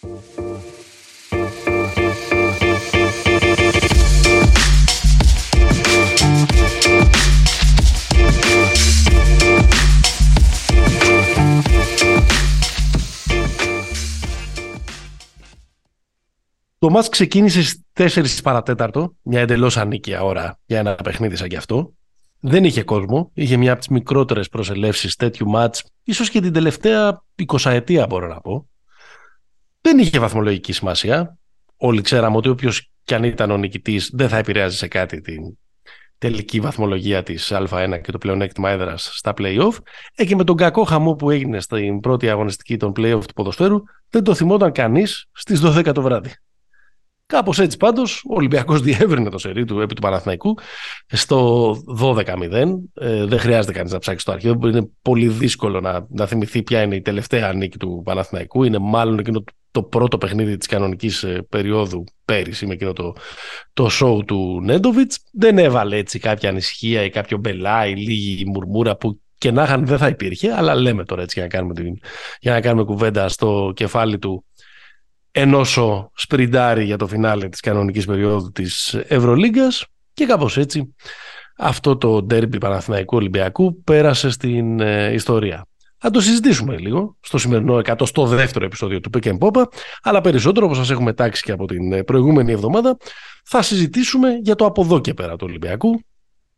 Το μάτς ξεκίνησε στις 4 παρατέταρτο, μια εντελώς ανίκια ώρα για ένα παιχνίδι σαν κι αυτό. Δεν είχε κόσμο, είχε μια από τις μικρότερες προσελεύσεις τέτοιου μάτς, ίσως και την τελευταία 20 ετία μπορώ να πω. Δεν είχε βαθμολογική σημασία. Όλοι ξέραμε ότι όποιος κι αν ήταν ο νικητής δεν θα επηρεάζει σε κάτι την τελική βαθμολογία της Α1 και το πλεονέκτημα έδρας στα play-off. Ε, και με τον κακό χαμό που έγινε στην πρώτη αγωνιστική των play-off του ποδοσφαίρου δεν το θυμόταν κανείς στις 12 το βράδυ. Κάπως έτσι πάντως ο Ολυμπιακός διεύρυνε το σερί του επί του Παναθηναϊκού στο 12-0. Ε, δεν χρειάζεται κανείς να ψάξει το αρχείο. Είναι πολύ δύσκολο να, να θυμηθεί ποια είναι η τελευταία νίκη του Παναθηναϊκού. Είναι μάλλον εκείνο το πρώτο παιχνίδι της κανονικής ε, περίοδου πέρυσι με εκείνο το, το show του Νέντοβιτς. Δεν έβαλε έτσι κάποια ανησυχία ή κάποιο μπελά ή λίγη μουρμούρα που και να είχαν δεν θα υπήρχε, αλλά λέμε τώρα έτσι για να κάνουμε, την, για να κάνουμε κουβέντα στο κεφάλι του ενώσο σπριντάρει για το φινάλε της κανονικής περίοδου της Ευρωλίγκας και κάπως έτσι αυτό το ντέρμπι Παναθηναϊκού Ολυμπιακού πέρασε στην ε, ιστορία. Θα το συζητήσουμε λίγο στο σημερινό 102ο επεισόδιο του Pick Popa, αλλά περισσότερο όπως σας έχουμε τάξει και από την ε, προηγούμενη εβδομάδα θα συζητήσουμε για το από εδώ και πέρα του Ολυμπιακού,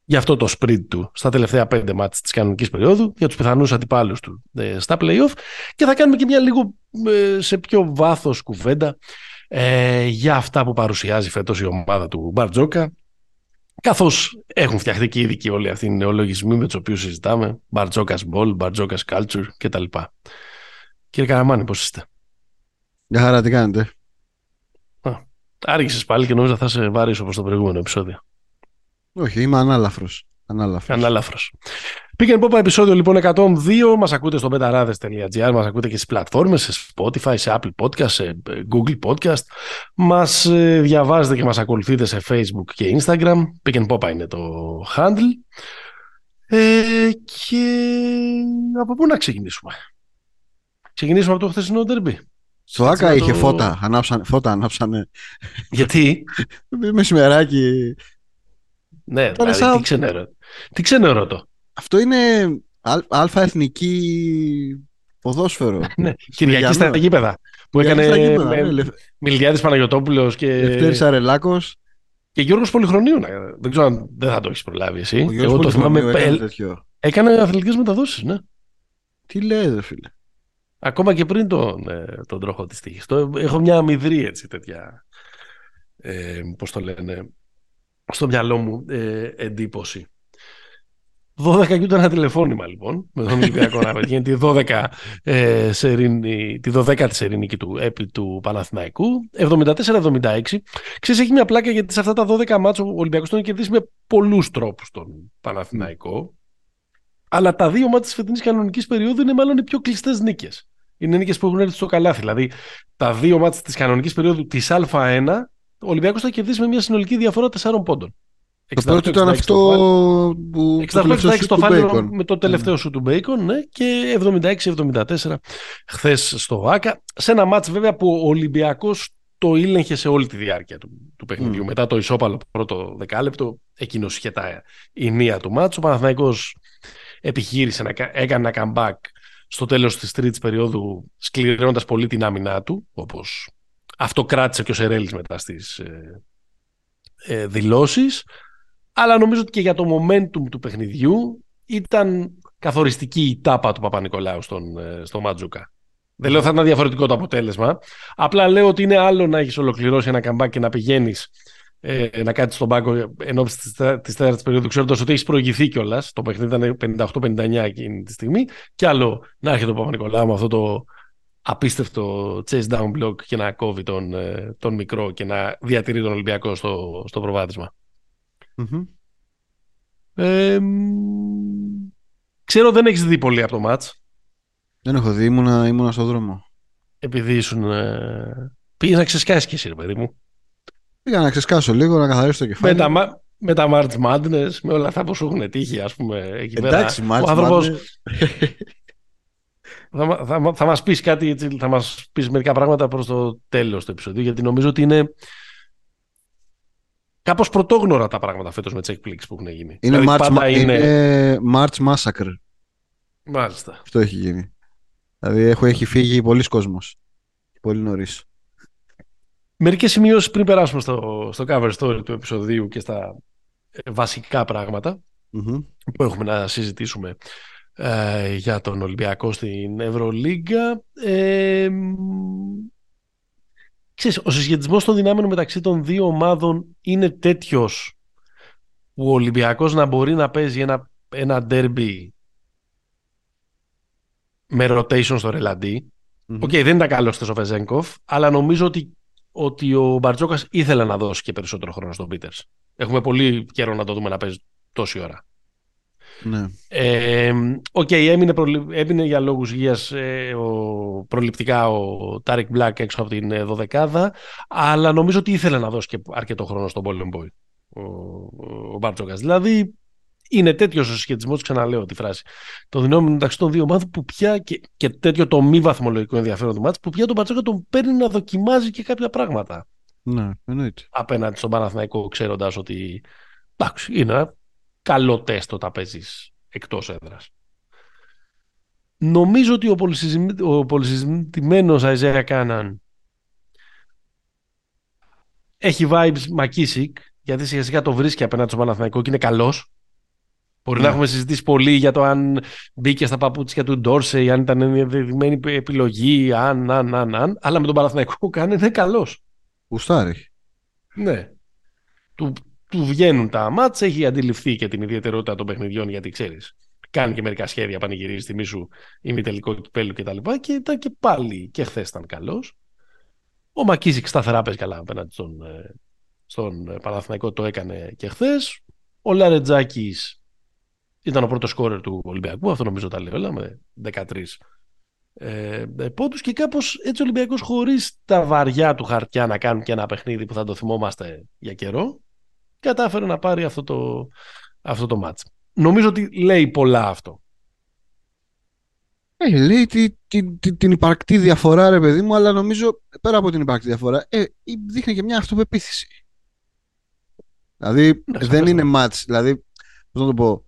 για αυτό το sprint του στα τελευταία πέντε μάτια της κανονικής περίοδου, για τους πιθανούς αντιπάλους του ε, στα play-off. Και θα κάνουμε και μια λίγο ε, σε πιο βάθος κουβέντα ε, για αυτά που παρουσιάζει φέτος η ομάδα του Μπαρτζόκα καθώς έχουν φτιαχτεί και ήδη και όλοι αυτοί οι νεολογισμοί με τους οποίους συζητάμε Μπαρτζόκας Ball, Μπαρτζόκας Culture κτλ. Κύριε Καραμάνη, πώς είστε; Για χαρά, τι κάνετε; άργησες πάλι και νόμιζα θα σε βάρεις όπως το προηγούμενο επεισόδιο. Όχι, είμαι ανάλαφρος. Ανάλαφρος. Ανάλαφρος. Πήγαινε πόπα επεισόδιο λοιπόν 102. Μας ακούτε στο betarades.gr, μας ακούτε και στις πλατφόρμες, σε Spotify, σε Apple Podcast, σε ε, Google Podcast. Μας ε, διαβάζετε και μας ακολουθείτε σε Facebook και Instagram. Πήγαινε πόπα είναι το handle. Ε, και από πού να ξεκινήσουμε; Ξεκινήσουμε από το χθεσινό derby. Στο Άκα είχε φώτα, ανάψανε, φώτα ανάψανε. Γιατί; Μεσημεράκι ναι, Τώρα δηλαδή, τι, ξενερώ. τι ξενερώ το. Αυτό είναι αλφα εθνική ποδόσφαιρο. ναι, Κυριακή στα γήπεδα. Που έκανε με, ναι, Μιλιάδης Παναγιωτόπουλος και... Λευτέρης Αρελάκος. Και Γιώργος Πολυχρονίου. Δεν ξέρω αν δεν θα το έχεις προλάβει εσύ. Ο Εγώ το θυμάμαι. Έκανε, τέτοιο. έκανε αθλητικές μεταδόσεις, ναι. Τι λέει, δε φίλε. Ακόμα και πριν τον, ε, τον τροχό της τύχης. έχω μια αμυδρή έτσι τέτοια, ε, πώς το λένε, στο μυαλό μου ε, εντύπωση. 12 και ούτε ένα τηλεφώνημα λοιπόν με τον Ολυμπιακό να πετύχει τη 12 ε, σερίνη, τη 12η σερινική του επί του Παναθηναϊκού. 74-76 ξέρεις έχει μια πλάκα γιατί σε αυτά τα 12 μάτσο ο Ολυμπιακός τον έχει κερδίσει με πολλούς τρόπους τον Παναθηναϊκό. Αλλά τα δύο μάτια της φετινής κανονικής περίοδου είναι μάλλον οι πιο κλειστές νίκες. Είναι νίκες που έχουν έρθει στο καλάθι. Δηλαδή τα δύο μάτια της κανονικής περίοδου της Α1 ο Ολυμπιακός θα κερδίσει με μια συνολική διαφορά 4 πόντων. Το πρώτο ήταν αυτό που. 68-66 το φάλιρο με το τελευταίο σου του Μπέικον ναι, και 76-74 χθες στο ΑΚΑ. Σε ένα μάτς βέβαια που ο Ολυμπιακός το ήλεγχε σε όλη τη διάρκεια του, του παιχνιδιού. Μετά το ισόπαλο πρώτο δεκάλεπτο, εκείνος είχε τα ηνία του μάτς. Ο Παναθηναϊκός επιχείρησε, να, έκανε ένα comeback στο τέλος της τρίτης περίοδου σκληρώνοντας πολύ την άμυνά του, όπως αυτό κράτησε και ο Σερέλης μετά στις ε, ε, δηλώσεις. Αλλά νομίζω ότι και για το momentum του παιχνιδιού ήταν καθοριστική η τάπα του Παπα-Νικολάου στον, ε, στο Ματζούκα. Δεν λέω θα ήταν διαφορετικό το αποτέλεσμα. Απλά λέω ότι είναι άλλο να έχεις ολοκληρώσει ένα καμπάκι και να πηγαίνεις ε, να κάτσεις στον πάγκο ενώ της τέταρτης περίοδου, ξέροντας ότι έχεις προηγηθεί κιόλας. Το παιχνίδι ήταν 58-59 εκείνη τη στιγμή. Και άλλο να έρχεται ο Παπα-Νικολάου με αυτό το απίστευτο chase down block και να κόβει τον, ε, τον μικρό και να διατηρεί τον Ολυμπιακό στο, στο προβαδισμα Ε, ξέρω δεν έχεις δει πολύ από το μάτς. Δεν έχω δει, ήμουνα, ήμουνα στον δρόμο. Επειδή ήσουν... Ε, πήγες να ξεσκάσεις και εσύ, ρε παιδί μου. Πήγα να ξεσκάσω λίγο, να καθαρίσω το κεφάλι. Με τα, με τα March Madness, με όλα αυτά που σου έχουν τύχει, ας πούμε, εκεί Εντάξει, πέρα. March ο άνθρωπος... θα, θα, θα μας πεις κάτι, θα μας πεις μερικά πράγματα προς το τέλος του επεισοδίου, γιατί νομίζω ότι είναι κάπως πρωτόγνωρα τα πράγματα φέτος με τις εκπλήξεις που έχουν γίνει. Είναι, δηλαδή, March, είναι... είναι March Massacre. Μάλιστα. Αυτό έχει γίνει. Δηλαδή έχω, έχει φύγει πολλοί κόσμος. Πολύ νωρίς. Μερικές σημειώσεις πριν περάσουμε στο, στο cover story του επεισοδίου και στα ε, βασικά που έχουμε να συζητήσουμε ε, για τον Ολυμπιακό στην Ευρωλίγκα. Ε, ξέρεις, ο συσχετισμός των δυνάμεων μεταξύ των δύο ομάδων είναι τέτοιος που ο Ολυμπιακός να μπορεί να παίζει ένα, ένα derby με rotation στο ρελαντί. OK, okay, δεν ήταν καλός ο Βεζένκοφ, αλλά νομίζω ότι, ότι ο Μπαρτζόκας ήθελε να δώσει και περισσότερο χρόνο στον Πίτερς. Έχουμε πολύ καιρό να το δούμε να παίζει τόση ώρα. Ναι. Ε, OK, okay, έμεινε, έμεινε για λόγους υγείας ε, ο, προληπτικά ο Τάρικ Μπλακ έξω από την ε, δωδεκάδα, αλλά νομίζω ότι ήθελε να δώσει και αρκετό χρόνο στον Πόλεμ Μπόι ο, ο, ο Δηλαδή, είναι τέτοιος ο συσχετισμός, ξαναλέω τη φράση, το δυνάμεων μεταξύ των δύο ομάδων που πια και, και τέτοιο το μη βαθμολογικό ενδιαφέρον του μάτς, που πια τον Μπαρτζόκα τον παίρνει να δοκιμάζει και κάποια πράγματα. Ναι, εννοείται. Απέναντι στον Παναθηναϊκό, ξέροντας ότι εντάξει, είναι ένα καλό τεστ όταν παίζεις εκτός έδρας. Νομίζω ότι ο πολυσυζητημένος Αιζέα Κάναν έχει vibes Μακίσικ, γιατί σιγά σιγά το βρίσκει απέναντι στον Παναθηναϊκό και είναι καλός. Μπορεί να ναι. έχουμε συζητήσει πολύ για το αν μπήκε στα παπούτσια του Ντόρσεϊ, αν ήταν μια δεδομένη επιλογή, αν, αν, αν, αν. Αλλά με τον Παναθηναϊκό κάνει είναι καλός. Ουστάρι. Ναι. Του, του βγαίνουν τα μάτσα, έχει αντιληφθεί και την ιδιαιτερότητα των παιχνιδιών, γιατί ξέρεις. Κάνει και μερικά σχέδια, πανηγυρίζει τιμή σου ημιτελικό κυπέλου κτλ. Και, και ήταν και πάλι και χθες ήταν καλός. Ο Μακίζικ σταθερά παίζει καλά απέναντι στον, ε, στον Παναθηναϊκό, το έκανε και χθες. Ο Λαρετζάκης ήταν ο πρώτος σκόρερ του Ολυμπιακού, αυτό νομίζω τα λέει όλα, με 13 ε, πόντους και κάπως έτσι ο Ολυμπιακός χωρίς τα βαριά του χαρτιά να κάνουν και ένα παιχνίδι που θα το θυμόμαστε για καιρό, κατάφερε να πάρει αυτό το, αυτό το μάτς. Νομίζω ότι λέει πολλά αυτό. Ε, λέει την, την, την υπαρκτή διαφορά, ρε παιδί μου, αλλά νομίζω πέρα από την υπαρκτή διαφορά, ε, δείχνει και μια αυτοπεποίθηση. Δηλαδή δεν είναι μάτς, δηλαδή, πώς να το πω,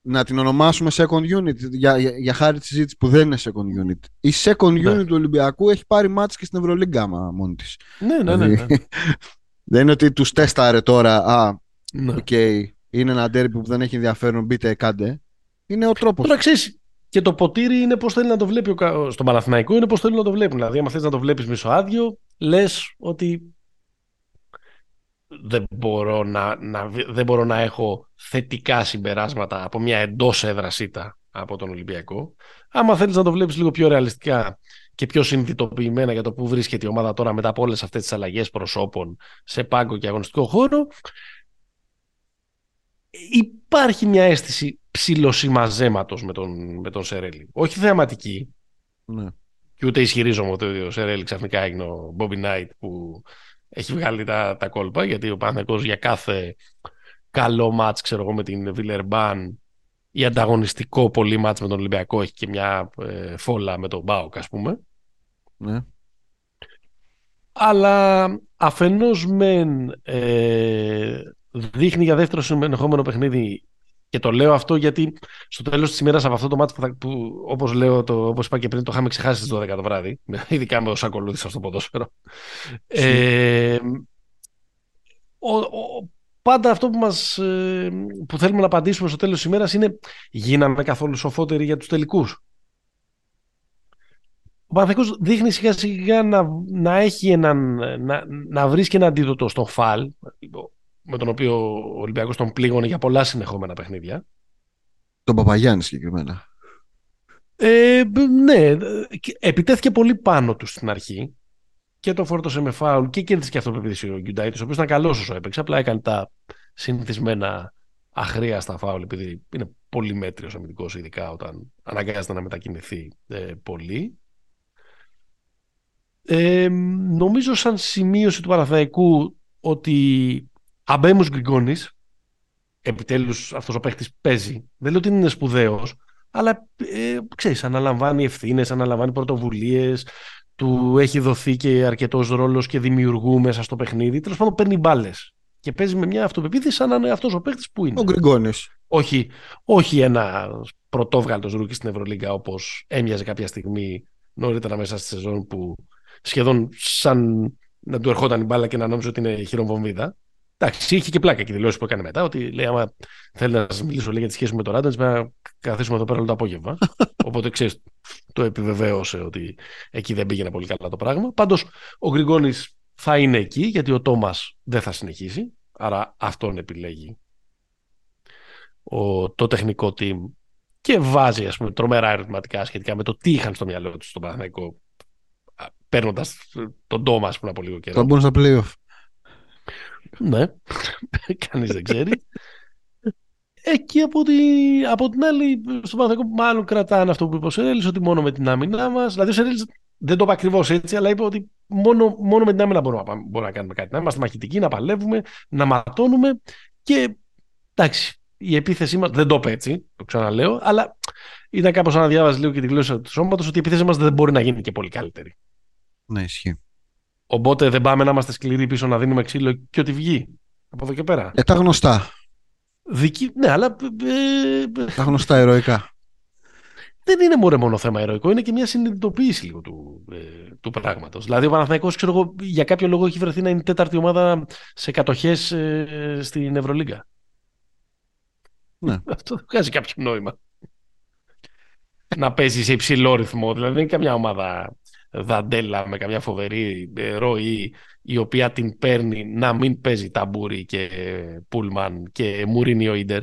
να την ονομάσουμε second unit για, για, για χάρη της συζήτησης που δεν είναι second unit. Η second ναι. unit του Ολυμπιακού έχει πάρει μάτς και στην Ευρωλίγκα μόνη της. Ναι, ναι, ναι, ναι. Δεν είναι ότι τους τέσταρε τώρα. Α, ναι. okay, είναι ένα ντέρμπι που δεν έχει ενδιαφέρον. Μπείτε, κάντε. Είναι ο τρόπος. Τώρα ξέρεις, και το ποτήρι είναι πώς θέλει να το βλέπει ο, στον Παναθηναϊκό, είναι πώς θέλει να το βλέπει. Δηλαδή, αν θες να το βλέπεις μισοάδιο, λες ότι δεν μπορώ να, να, δεν μπορώ να έχω θετικά συμπεράσματα από μια εντός έδρας από τον Ολυμπιακό. Άμα θέλεις να το βλέπεις λίγο πιο ρεαλιστικά και πιο συνειδητοποιημένα για το που βρίσκεται η ομάδα τώρα μετά από όλες αυτές τις αλλαγές προσώπων σε πάγκο και αγωνιστικό χώρο, υπάρχει μια αίσθηση ψηλοσημαζέματος με τον, με τον Σερέλη. Όχι θεαματική. Ναι. Και ούτε ισχυρίζομαι ότι ο Σερέλη ξαφνικά έγινε ο Μπόμπι Νάιτ που έχει βγάλει τα, τα κόλπα, γιατί ο Παναθηναϊκός για κάθε καλό μάτς, ξέρω εγώ, με την Βιλερμπάν ή ανταγωνιστικό πολύ μάτς με τον Ολυμπιακό έχει και μια ε, φόλα με τον Μπάουκ, ας πούμε. Ναι. Αλλά αφενός μεν ε, δείχνει για δεύτερο συνεχόμενο παιχνίδι και το λέω αυτό γιατί στο τέλος της ημέρας από αυτό το μάτι που, που όπως λέω, το, όπως είπα και πριν, το είχαμε ξεχάσει στις 12 το βράδυ. Ειδικά με όσα ακολούθησα στο ποδόσφαιρο. Ε, ο, ο, πάντα αυτό που, μας, ε, που θέλουμε να απαντήσουμε στο τέλος της ημέρας είναι γίναμε καθόλου σοφότεροι για τους τελικούς. Ο Παναθηναϊκός δείχνει σιγά σιγά να, να έχει έναν, να, να βρίσκει ένα αντίδοτο στο φαλ με τον οποίο ο Ολυμπιακός τον πλήγωνε για πολλά συνεχόμενα παιχνίδια. Τον Παπαγιάννη συγκεκριμένα. Ε, ναι, επιτέθηκε πολύ πάνω του στην αρχή και το φόρτωσε με φάουλ και κέρδισε και αυτοπεποίθηση ο Γκιουντάιτης, ο οποίος ήταν καλός όσο έπαιξε. Απλά έκανε τα συνηθισμένα αχρίαστα φάουλ, επειδή είναι πολύ μέτριος αμυντικός, ειδικά όταν αναγκάζεται να μετακινηθεί ε, πολύ. Ε, νομίζω σαν σημείωση του Παναθαϊκού ότι Αμπέμους Γκριγκόνης, επιτέλους αυτός ο παίχτης παίζει. Δεν λέω ότι είναι σπουδαίος, αλλά ε, ξέρεις, αναλαμβάνει ευθύνες, αναλαμβάνει πρωτοβουλίες, του έχει δοθεί και αρκετός ρόλος και δημιουργού μέσα στο παιχνίδι. Τέλος πάντων, παίρνει μπάλες. Και παίζει με μια αυτοπεποίθηση σαν να είναι αυτός ο παίκτης που είναι. Ο Γκριγκόνης. Όχι, όχι ένας πρωτόβγαλτος ρούκι στην Ευρωλίγκα όπως έμοιαζε κάποια στιγμή νωρίτερα μέσα στη σεζόν που σχεδόν σαν να του ερχόταν η μπάλα και να νόμιζε ότι είναι χειροβομβίδα. Εντάξει, είχε και πλάκα η δήλωση που έκανε μετά. Ότι λέει: Άμα θέλει να σας μιλήσω λέει, για τη σχέση με τον Ράντερ, να καθίσουμε εδώ πέρα όλο το απόγευμα. Οπότε ξέρεις, το επιβεβαίωσε ότι εκεί δεν πήγαινε πολύ καλά το πράγμα. Πάντως, ο Γκριγκόνη θα είναι εκεί, γιατί ο Τόμας δεν θα συνεχίσει. Άρα αυτόν επιλέγει ο, το τεχνικό team και βάζει ας πούμε, τρομερά ερωτηματικά σχετικά με το τι είχαν στο μυαλό τους στον Παναθηναϊκό παίρνοντας τον Τόμας πριν από λίγο καιρό. Θα μπουν στα playoff. Ναι, κανείς δεν ξέρει. Εκεί από, τη, από την άλλη, στον Παναθηναϊκό μάλλον κρατάνε αυτό που είπε ο Σερέλης, ότι μόνο με την άμυνά μας. Δηλαδή, ο Σερέλης δεν το είπε ακριβώς έτσι, αλλά είπε ότι μόνο, μόνο με την άμυνα μπορούμε, μπορούμε να κάνουμε κάτι. Να είμαστε μαχητικοί, να παλεύουμε, να ματώνουμε και εντάξει, η επίθεσή μας δεν το είπε έτσι, το ξαναλέω, αλλά ήταν κάπως να διάβαζε λίγο και τη γλώσσα του σώματος ότι η επίθεσή μας δεν μπορεί να γίνει και πολύ καλύτερη. Ναι, ισχύει. Οπότε δεν πάμε να είμαστε σκληροί πίσω να δίνουμε ξύλο και ό,τι βγει. Από εδώ και πέρα. Ε, τα γνωστά. Δική... Ναι, αλλά. Ε, τα γνωστά ηρωικά. Δεν είναι μόνο, μόνο θέμα ηρωικό, είναι και μια συνειδητοποίηση λίγο του, ε, του πράγματος. Δηλαδή, ο Παναθηναϊκός, ξέρω εγώ, για κάποιο λόγο έχει βρεθεί να είναι η τέταρτη ομάδα σε κατοχές ε, στην Ευρωλίγκα. Ναι. Αυτό δεν βγάζει κάποιο νόημα. να παίζεις σε υψηλό ρυθμό. Δηλαδή, δεν είναι καμιά ομάδα δαντέλα με καμιά φοβερή ε, ροή η οποία την παίρνει να μην παίζει ταμπούρι και πούλμαν και μουρίνιο ίντερ.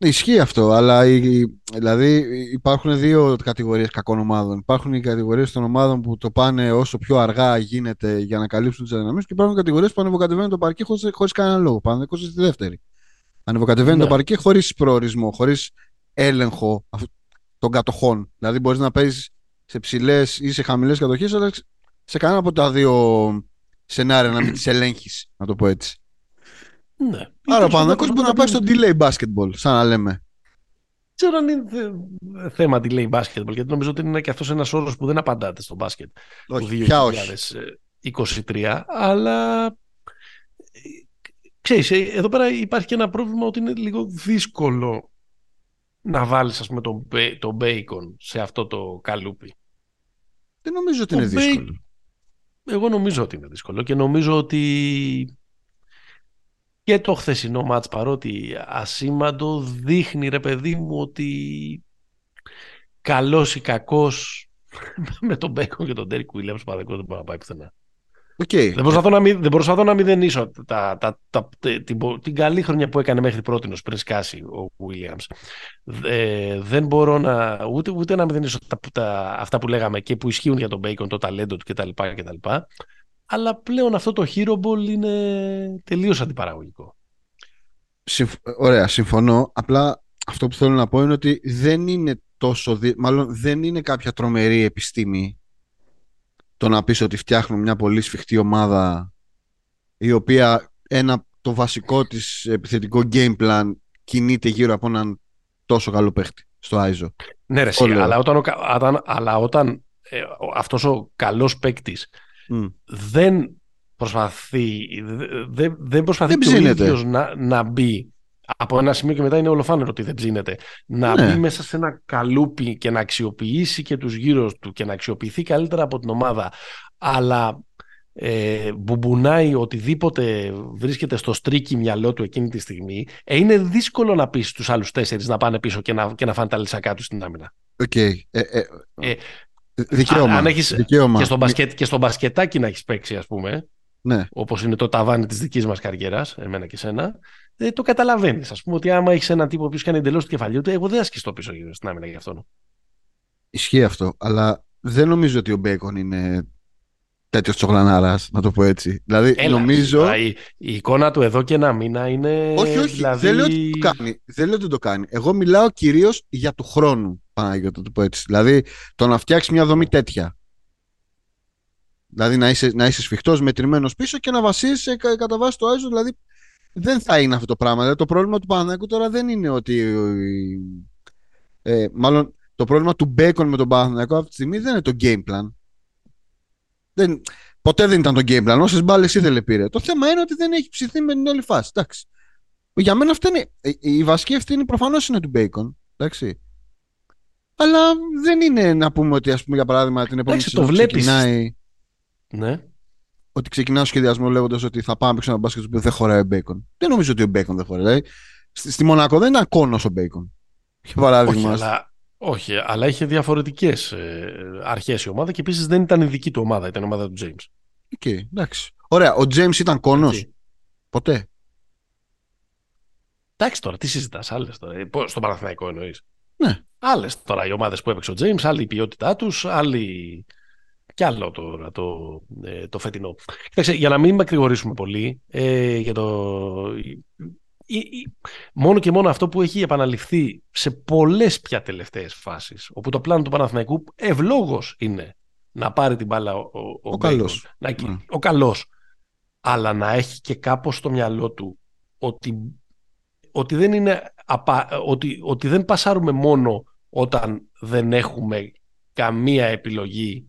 Ισχύει αυτό, αλλά δηλαδή υπάρχουν δύο κατηγορίες κακών ομάδων. Υπάρχουν οι κατηγορίες των ομάδων που το πάνε όσο πιο αργά γίνεται για να καλύψουν τις αδυναμίες και υπάρχουν κατηγορίες που ανεβοκατεβαίνουν το παρκή χωρίς, χωρίς κανένα λόγο. Πάνε στη δεύτερη. Ανεβοκατεβαίνει ναι. το παρκή χωρίς προορισμό, χωρίς έλεγχο των κατοχών. Δηλαδή μπορείς να παίζεις σε ψηλές ή σε χαμηλές κατοχές, αλλά σε κανένα από τα δύο σενάρια να μην τις ελέγχεις, να το πω έτσι. Ναι. Άρα ο Παναγιώτης μπορεί να πάει στο delay basketball, σαν να λέμε. Ξέρω αν είναι θέμα delay basketball, γιατί νομίζω ότι είναι και αυτός ένας όρος που δεν απαντάται στο μπάσκετ όχι, του 2023. Αλλά ξέρεις, ε, εδώ πέρα υπάρχει και ένα πρόβλημα ότι είναι λίγο δύσκολο να βάλεις ας πούμε τον, το bacon σε αυτό το καλούπι. Δεν νομίζω ότι είναι δύσκολο. Εγώ νομίζω ότι είναι δύσκολο και νομίζω ότι και το χθεσινό μάτς παρότι ασήμαντο δείχνει ρε παιδί μου ότι καλός ή κακός με τον Μπέκον και τον Τέρικ Βίλιαμς δεν μπορεί να πάει πουθενά. Okay. Δεν, προσπαθώ να μην, δεν προσπαθώ να μηδενίσω τα, τα, τα, την, την καλή χρονιά που έκανε μέχρι πρώτη πριν σκάσει ο Williams. Ε, δεν μπορώ να, ούτε, ούτε να μηδενίσω τα, τα, αυτά που λέγαμε και που ισχύουν για τον Bacon, το ταλέντο του κτλ. κτλ. Αλλά πλέον αυτό το hero ball είναι τελείως αντιπαραγωγικό. Συμφ... Ωραία, συμφωνώ. Απλά αυτό που θέλω να πω είναι ότι δεν είναι τόσο. Μάλλον δεν είναι κάποια τρομερή επιστήμη το να πεις ότι φτιάχνουμε μια πολύ σφιχτή ομάδα η οποία ένα, το βασικό της επιθετικό game plan κινείται γύρω από έναν τόσο καλό παίχτη στο Άιζο. Ναι ρε, αλλά όταν, όταν, αλλά όταν ε, αυτός ο καλός παίκτης δεν προσπαθεί, δεν, δεν προσπαθεί δεν ο ίδιος να, να μπει από ένα σημείο και μετά είναι ολοφάνερο ότι δεν ψήνεται. Να ναι. μπει μέσα σε ένα καλούπι και να αξιοποιήσει και τους γύρω του και να αξιοποιηθεί καλύτερα από την ομάδα. Αλλά ε, μπουμπουνάει οτιδήποτε βρίσκεται στο tricky μυαλό του εκείνη τη στιγμή, ε, είναι δύσκολο να πεις στους άλλους τέσσερις να πάνε πίσω και να, και να φάνε τα λυσακά τους στην άμυνα. OK. Okay. Ε, ε, ε, δικαίωμα. Αν έχεις, δικαίωμα. Και, στο μπασκετ, και στο μπασκετάκι να έχεις παίξει, ας πούμε, ναι. όπως είναι το ταβάνι της δικής μας καριέρας, εμένα και σένα, ε, το καταλαβαίνεις. Α πούμε ότι άμα έχεις έναν τύπο που κάνει εντελώς του κεφαλιού του, εγώ δεν θα σκιστώ πίσω γύρω στην άμυνα γι' αυτόν. Ισχύει αυτό, αλλά δεν νομίζω ότι ο Μπέικον είναι τέτοιος τσογλανάρα, να το πω έτσι. Δηλαδή, Έλα, νομίζω. Η, η, εικόνα του εδώ και ένα μήνα είναι. Όχι, όχι. Δηλαδή... Δεν, λέω ότι το κάνει. δεν λέω ότι το κάνει. Εγώ μιλάω κυρίως για του χρόνου, Παναγιώτη, να το πω έτσι. Δηλαδή, το να φτιάξεις μια δομή τέτοια. Δηλαδή, να είσαι, να είσαι σφιχτός, μετρημένος πίσω και να βασίσει κατά βάση το Άιζο. Δηλαδή, δεν θα είναι αυτό το πράγμα. Δηλαδή, το πρόβλημα του Παναθηναϊκού τώρα δεν είναι ότι. Ε, μάλλον το πρόβλημα του Bacon με τον Παναθηναϊκό αυτή τη στιγμή δεν είναι το game plan. Δεν, ποτέ δεν ήταν το game plan. Όσες μπάλες ήθελε πήρε. Το θέμα είναι ότι δεν έχει ψηθεί με την όλη φάση. Εντάξει. Για μένα αυτή είναι. Η βασική ευθύνη προφανώς είναι του Bacon. Εντάξει. Αλλά δεν είναι να πούμε ότι, ας πούμε, για παράδειγμα, την επόμενη σεζόν ξεκινάει. Ναι. Ότι ξεκινά ο σχεδιασμός λέγοντας ότι θα πάμε σε ένα μπάσκετ που δεν χωράει ο Bacon. Δεν νομίζω ότι ο Bacon δεν χωράει. Δηλαδή, στη Μονακό δεν ήταν κώνος ο Bacon. Για παράδειγμα. Όχι, αλλά, όχι, αλλά είχε διαφορετικές ε, αρχές η ομάδα και επίσης δεν ήταν η δική του ομάδα, ήταν η ομάδα του James. OK, okay, εντάξει. Ωραία, ο James ήταν κώνος; Ποτέ; Εντάξει τώρα, τι συζητάς, άλλες τώρα. Ε, στον Παναθηναϊκό εννοείς. Ναι. Άλλες τώρα οι ομάδες που έπαιξε ο James, άλλη η ποιότητά τους, άλλη. Κι άλλο τώρα το, ε, το φετινό. Κοιτάξτε, για να μην μακρηγορήσουμε πολύ, ε, για το, μόνο και μόνο αυτό που έχει επαναληφθεί σε πολλές πια τελευταίες φάσεις, όπου το πλάνο του Παναθηναϊκού ευλόγως είναι να πάρει την μπάλα ο, ο, ο, καλός. Να, mm. ο καλός, αλλά να έχει και κάπως στο μυαλό του ότι, ότι, δεν, είναι, ότι, ότι δεν πασάρουμε μόνο όταν δεν έχουμε καμία επιλογή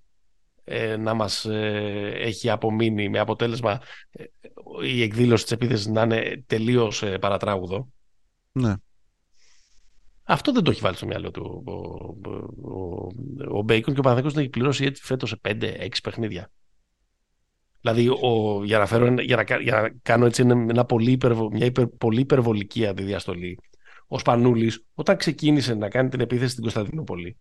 ε, να μας ε, έχει απομείνει με αποτέλεσμα ε, η εκδήλωση της επίθεσης να είναι τελείως παρατράγουδο. Ναι. Αυτό δεν το έχει βάλει στο μυαλό του ο, ο, ο, Μπέικον και ο Παναθηναϊκός τον έχει πληρώσει έτσι φέτος σε 5-6 παιχνίδια. Δηλαδή, ο, για, να φέρω, για, να, για να κάνω έτσι ένα πολύ υπερβο, μια υπερ, πολύ υπερβολική αντιδιαστολή, ο Σπανούλης όταν ξεκίνησε να κάνει την επίθεση στην Κωνσταντινούπολη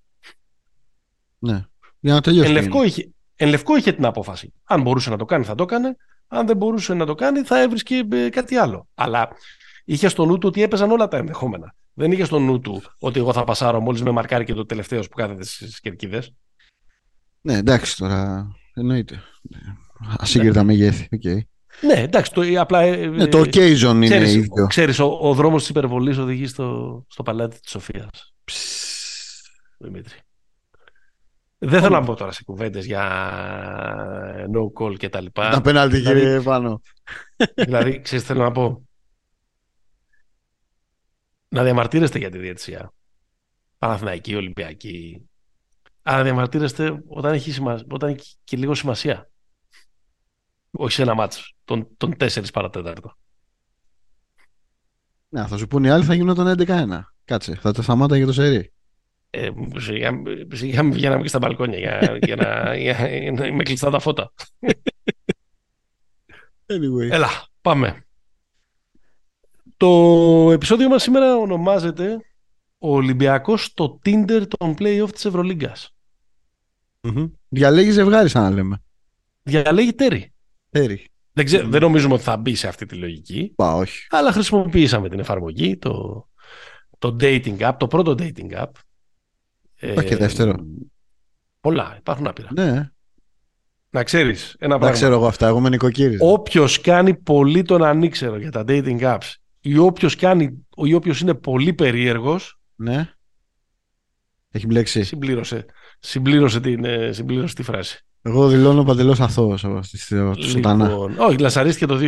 ναι. Για να τελειώσει. Εν λευκό, είχε, Εν λευκό είχε την απόφαση. Αν μπορούσε να το κάνει, θα το έκανε. Αν δεν μπορούσε να το κάνει, θα έβρισκε ε, κάτι άλλο. Αλλά είχε στο νου του ότι έπαιζαν όλα τα ενδεχόμενα. Δεν είχε στο νου του ότι εγώ θα πασάρω μόλις με μαρκάρει και το τελευταίο που κάθεται στις κερκίδες. Ναι, εντάξει τώρα. Εννοείται. Ασύγκριτα μεγέθη. Okay. Ναι, εντάξει. Το, απλά, ε, ναι, το occasion είναι ξέρεις, ίδιο. Ξέρεις, ο, ο δρόμος της υπερβολής οδηγεί στο, στο παλάτι της Σοφίας. Δημήτρη. Δεν θέλω να μπω τώρα σε κουβέντες για no call και τα λοιπά. Τα πέναλτι, δηλαδή, κύριε Πάνο. Δηλαδή, ξέρεις, θέλω να πω. Να διαμαρτύρεστε για τη διαιτησία. Παναθηναϊκή, Ολυμπιακή. Αλλά διαμαρτύρεστε όταν έχει, σημα... όταν έχει και λίγο σημασία. Όχι σε ένα μάτσο, τον, τον 4 παρατέταρτο. Να, θα σου πούνε οι άλλοι θα γινόταν 11-1. Κάτσε, θα τα σταμάτα για το σερί ε, σιγά, σιγά μην βγαίναμε και στα μπαλκόνια για, για, να, για, να είμαι κλειστά τα φώτα. Anyway. Έλα, πάμε. Το επεισόδιο μας σήμερα ονομάζεται ο Ολυμπιακός στο Tinder των play-off της Ευρωλίγκας. Mm-hmm. Διαλέγεις ζευγάρι σαν να λέμε. Διαλέγει τέρι. Τέρι. Δεν, ξέ, mm. δεν νομίζουμε ότι θα μπει σε αυτή τη λογική. Πα, όχι. Αλλά χρησιμοποιήσαμε την εφαρμογή, το, το dating app, το πρώτο dating app Υπάρχει και δεύτερο. Πολλά, υπάρχουν άπειρα. Ναι. Να ξέρεις ένα πράγμα. Να ξέρω εγώ αυτά, εγώ είμαι νοικοκύρης. Όποιος κάνει πολύ τον ανήξερο για τα dating apps ή όποιος όποιος είναι πολύ περίεργος. Ναι. Έχει μπλέξει. Συμπλήρωσε, συμπλήρωσε, την, ε, συμπλήρωσε τη φράση. Εγώ δηλώνω παντελώς αθώος στη λοιπόν, Όχι, λασαρίστηκε το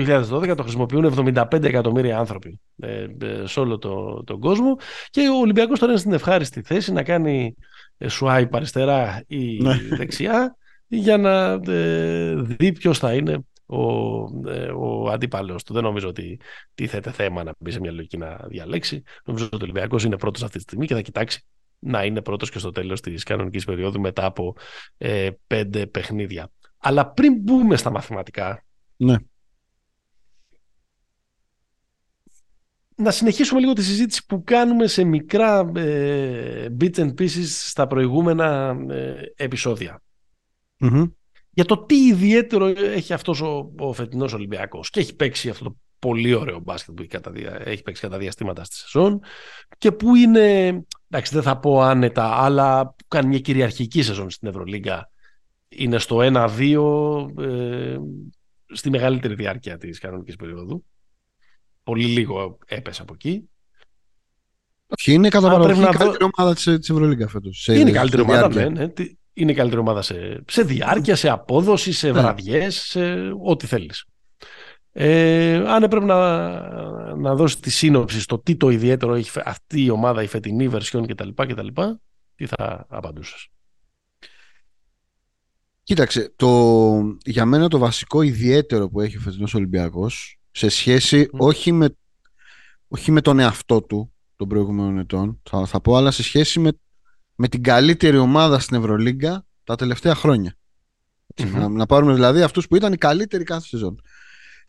2012, το χρησιμοποιούν 75 εκατομμύρια άνθρωποι ε, ε, σε όλο το, τον κόσμο και ο Ολυμπιακός τώρα είναι στην ευχάριστη θέση να κάνει ε, swipe αριστερά ή ναι. δεξιά για να δει ποιος θα είναι ο, ο αντίπαλος του. Δεν νομίζω ότι τίθεται θέμα να μπει σε μια λογική να διαλέξει. Νομίζω ότι ο Ολυμπιακός είναι πρώτος αυτή τη στιγμή και θα κοιτάξει να είναι πρώτος και στο τέλος της κανονικής περίοδου μετά από ε, πέντε παιχνίδια. Αλλά πριν μπούμε στα μαθηματικά, ναι. να συνεχίσουμε λίγο τη συζήτηση που κάνουμε σε μικρά ε, bits and pieces στα προηγούμενα ε, επεισόδια. Για το τι ιδιαίτερο έχει αυτός ο, ο φετινός Ολυμπιακός και έχει παίξει αυτό το πολύ ωραίο μπάσκετ που έχει, κατά, έχει παίξει κατά διαστήματα στη σεζόν και που είναι, εντάξει δεν θα πω άνετα, αλλά που κάνει μια κυριαρχική σεζόν στην Ευρωλίγκα. Είναι στο 1-2 ε, στη μεγαλύτερη διάρκεια της κανονικής περίοδου. Πολύ λίγο έπεσε από εκεί. Όχι, είναι κατά παραδοχή η καλύτερη ομάδα της, της Ευρωλίγκα φέτος. Είναι η καλύτερη ομάδα, ναι, ναι. Είναι η καλύτερη ομάδα σε, σε διάρκεια, σε απόδοση, σε ναι. βραδιές, σε ό,τι θέλεις. Ε, αν έπρεπε να, να δώσει τη σύνοψη στο τι το ιδιαίτερο έχει αυτή η ομάδα, η φετινή βερσιόν κτλ. κτλ τι θα απαντούσες; Κοίταξε, το, για μένα το βασικό ιδιαίτερο που έχει ο φετινός Ολυμπιακός σε σχέση όχι, με, όχι με τον εαυτό του των προηγούμενων ετών, θα, θα πω, αλλά σε σχέση με, με την καλύτερη ομάδα στην Ευρωλίγκα τα τελευταία Να, να, πάρουμε δηλαδή αυτούς που ήταν οι καλύτεροι κάθε σεζόν.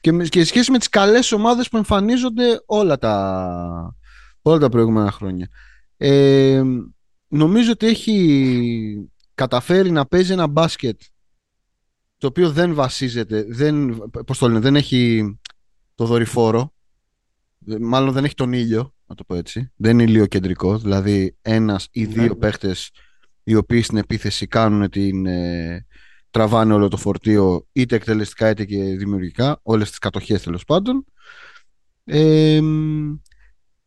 Και, και σε σχέση με τις καλές ομάδες που εμφανίζονται όλα τα, όλα τα προηγούμενα χρόνια. Ε, νομίζω ότι έχει καταφέρει να παίζει ένα μπάσκετ το οποίο δεν βασίζεται, δεν, πώς το λένε, δεν έχει το δορυφόρο, μάλλον δεν έχει τον ήλιο, να το πω έτσι, δεν είναι ηλιοκεντρικό, δηλαδή ένας ή ναι. δύο παίχτες οι οποίοι στην επίθεση κάνουν την, ε, τραβάνε όλο το φορτίο είτε εκτελεστικά είτε και δημιουργικά, όλες τις κατοχές τέλος πάντων. Ε,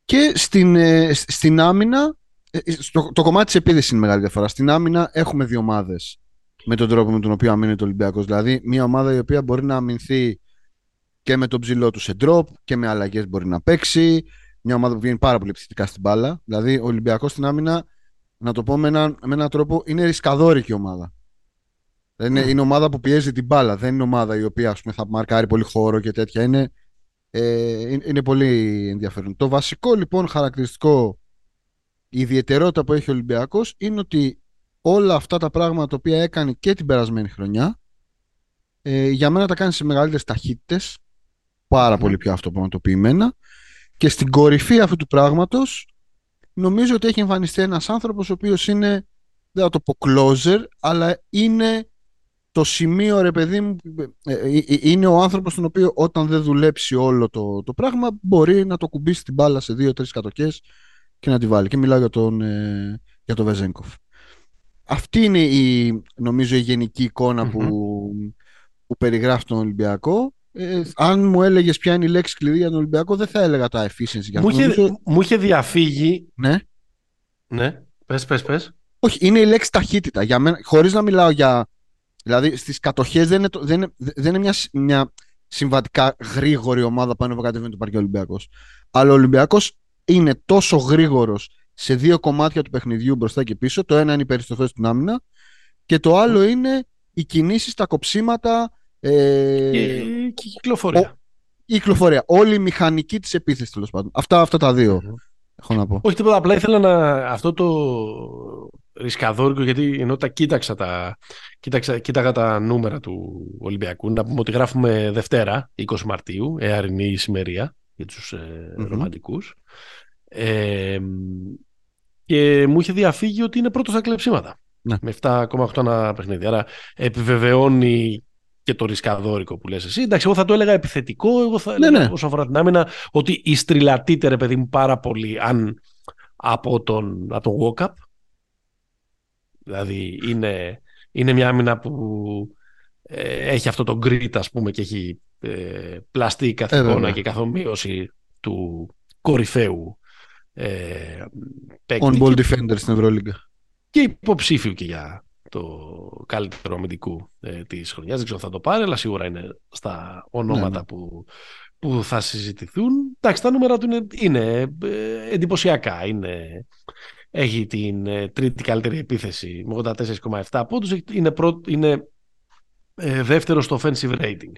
και στην, ε, στην άμυνα, ε, στο, το κομμάτι της επίδεσης είναι μεγάλη διαφορά. Στην άμυνα έχουμε δύο ομάδες με τον τρόπο με τον οποίο αμήνεται ο Ολυμπιακός. Δηλαδή μια ομάδα η οποία μπορεί να αμυνθεί και με τον ψηλό του σε drop και με αλλαγές μπορεί να παίξει. Μια ομάδα που βγαίνει πάρα πολύ επιθετικά στην μπάλα. Δηλαδή ο Ολυμπιακός στην άμυνα, να το πω με έναν, με έναν τρόπο, είναι ρισκαδόρικη ομάδα. Είναι, mm. είναι ομάδα που πιέζει την μπάλα. Δεν είναι ομάδα η οποία ας πούμε, θα μαρκάρει πολύ χώρο και τέτοια. Είναι, ε, είναι πολύ ενδιαφέρον. Το βασικό λοιπόν χαρακτηριστικό, η ιδιαιτερότητα που έχει ο Ολυμπιακός είναι ότι όλα αυτά τα πράγματα τα οποία έκανε και την περασμένη χρονιά ε, για μένα τα κάνει σε μεγαλύτερες ταχύτητες πάρα πολύ πιο αυτοπραγματοποιημένα και στην κορυφή αυτού του πράγματος νομίζω ότι έχει εμφανιστεί ένας άνθρωπος ο οποίος είναι δεν θα το πω closer αλλά είναι το σημείο ρε παιδί μου ε, ε, ε, είναι ο άνθρωπος τον οποίο όταν δεν δουλέψει όλο το, το πράγμα μπορεί να το κουμπίσει την μπάλα σε δύο-τρεις κατοκές και να τη βάλει και μιλάω για τον, για τον Βεζέγκοφ αυτή είναι η νομίζω η γενική που, που περιγράφει τον Ολυμπιακό αν μου έλεγες ποια είναι η λέξη κλειδί για τον Ολυμπιακό, δεν θα έλεγα τα efficiency. Μου, είχε, μου είχε διαφύγει. Ναι. Ναι. Πες, πες, πες. Όχι, είναι η λέξη ταχύτητα. Για μένα, χωρίς να μιλάω για Δηλαδή στις κατοχές δεν είναι, δεν είναι, δεν είναι μια, μια συμβατικά γρήγορη ομάδα που κατεβαίνει το παρκέ Ολυμπιακός. Αλλά ο Ολυμπιακός είναι τόσο γρήγορος σε δύο κομμάτια του παιχνιδιού μπροστά και πίσω. Το ένα είναι η περιστροφή στην άμυνα και το άλλο είναι οι κινήσεις, τα κοψίματα. Ε, και, η κυκλοφορία. η κυκλοφορία. Όλη η μηχανική της επίθεση τέλος πάντων. Αυτά, αυτά τα δυο Έχω να πω. Όχι τίποτα. Απλά ήθελα να. Αυτό το ρισκαδόρικο, γιατί ενώ τα κοίταξα τα, κοίταξα, κοίταγα τα νούμερα του Ολυμπιακού, να πούμε ότι γράφουμε Δευτέρα, 20 Μαρτίου, εαρινή ησημερία για τους ε, ρομαντικούς. Ε, και μου είχε διαφύγει ότι είναι πρώτος στα κλεψίματα. Ναι. Με 7,8 ένα παιχνίδι. Άρα επιβεβαιώνει και το ρισκαδόρικο που λες εσύ. Εντάξει, εγώ θα το έλεγα επιθετικό, εγώ θα ναι, έλεγα ναι. όσον αφορά την άμυνα, ότι η στριλατείτε ρε παιδί μου πάρα πολύ αν από τον, από τον walk-up Δηλαδή είναι, είναι μια άμυνα που ε, έχει αυτό το grit ας πούμε και έχει ε, πλαστή καθηκόνα ε, και καθομοίωση του κορυφαίου ε, On-ball defender στην Ευρωλίγκα. Και υποψήφιου και για το καλύτερο αμυντικού ε, της χρονιάς. Δεν ξέρω θα το πάρει, αλλά σίγουρα είναι στα ονόματα ναι, ναι. που, που θα συζητηθούν. Εντάξει, τα νούμερα του είναι, είναι ε, εντυπωσιακά. Είναι έχει την ε, τρίτη καλύτερη επίθεση με 84,7 πόντους. Είναι, είναι ε, δεύτερο στο offensive rating.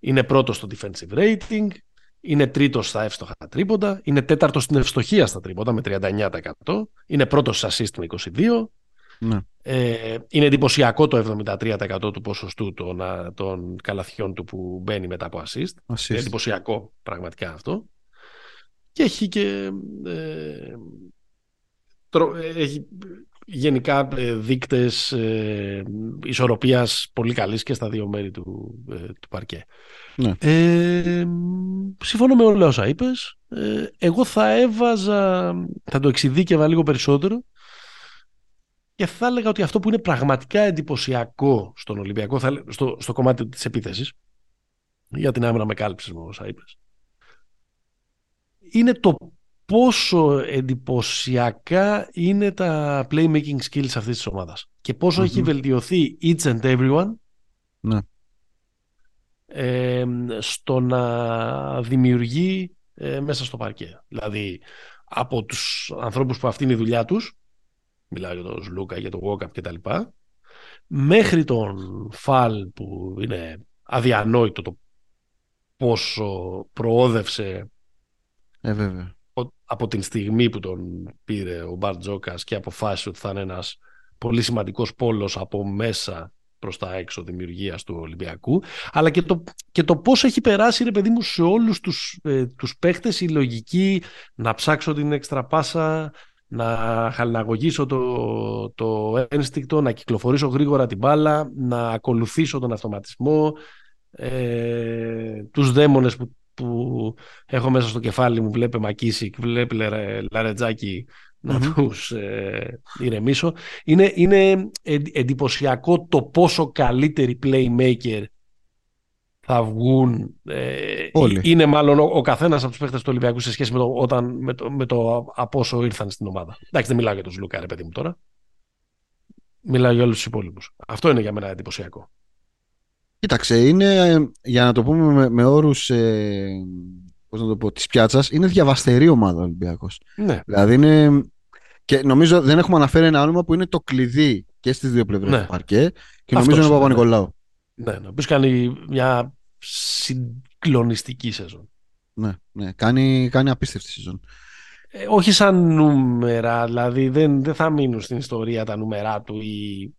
Είναι πρώτος στο defensive rating. Είναι τρίτος στα εύστοχα τρίποντα. Είναι τέταρτος στην ευστοχία στα τρίποντα με 39%. Είναι πρώτος στα assist με 22%. Ναι. Ε, είναι εντυπωσιακό το 73% του ποσοστού των, των καλαθιών του που μπαίνει μετά από assist. assist. Είναι εντυπωσιακό πραγματικά αυτό. Και έχει και ε, έχει γενικά ε, δείκτες ε, ισορροπίας πολύ καλής και στα δύο μέρη του, ε, του παρκέ. Ναι. Ε, συμφωνώ με όλα όσα είπες. Ε, εγώ θα έβαζα, θα το εξειδίκευα λίγο περισσότερο και θα έλεγα ότι αυτό που είναι πραγματικά εντυπωσιακό στον Ολυμπιακό, θα, στο, στο κομμάτι της επίθεσης, για την άμυνα με κάλυψης με όσα είπες, είναι το πόσο εντυπωσιακά είναι τα playmaking skills αυτής της ομάδας και ποσο έχει βελτιωθεί each and everyone ναι. ε, στο να δημιουργεί ε, μέσα στο παρκέ. Δηλαδή από τους ανθρώπους που αυτή είναι η δουλειά τους μιλάω για τον Σλούκα, για τον Walkup κτλ. Μέχρι τον Φαλ που είναι αδιανόητο το πόσο προόδευσε ε, βέβαια. Από την στιγμή που τον πήρε ο Μπαρτζόκας και αποφάσισε ότι θα είναι ένας πολύ σημαντικός πόλος από μέσα προς τα έξω δημιουργίας του Ολυμπιακού. Αλλά και το, και το πώς έχει περάσει ρε παιδί μου σε όλους τους, ε, τους παίχτες η λογική να ψάξω την έξτρα πάσα να χαλιναγωγήσω το, το ένστικτο, να κυκλοφορήσω γρήγορα την μπάλα, να ακολουθήσω τον αυτοματισμό, ε, τους δαίμονες που, που έχω μέσα στο κεφάλι μου, βλέπε Μακίσικ, βλέπει Λαρετζάκη, να mm-hmm. τους ε, ηρεμήσω. Είναι, είναι εντυπωσιακό το πόσο καλύτεροι playmaker θα βγουν. Ε, είναι μάλλον ο, ο καθένας από τους παίχτε του Ολυμπιακού σε σχέση με το, όταν, με το, με το από όσο ήρθαν στην ομάδα. Εντάξει, δεν μιλάω για τον Λουκά, ρε παιδί μου τώρα. Μιλάω για όλους τους υπόλοιπους. Αυτό είναι για μένα εντυπωσιακό. Κοίταξε, είναι, για να το πούμε με, με όρους ε, πώς να το πω, της πιάτσας, είναι διαβαστερή ομάδα ο Ολυμπιακός. Ναι. Δηλαδή είναι, και νομίζω δεν έχουμε αναφέρει ένα όνομα που είναι το κλειδί και στις δύο πλευρές ναι. του παρκέ και νομίζω είναι ο Παπα-Νικολάου. Ναι, ναι, ο κάνει μια συγκλονιστική σεζόν. Ναι, ναι. Κάνει, κάνει απίστευτη σεζόν. Ε, όχι σαν νούμερα, δηλαδή δεν, δεν θα μείνουν στην ιστορία τα νούμερα του ή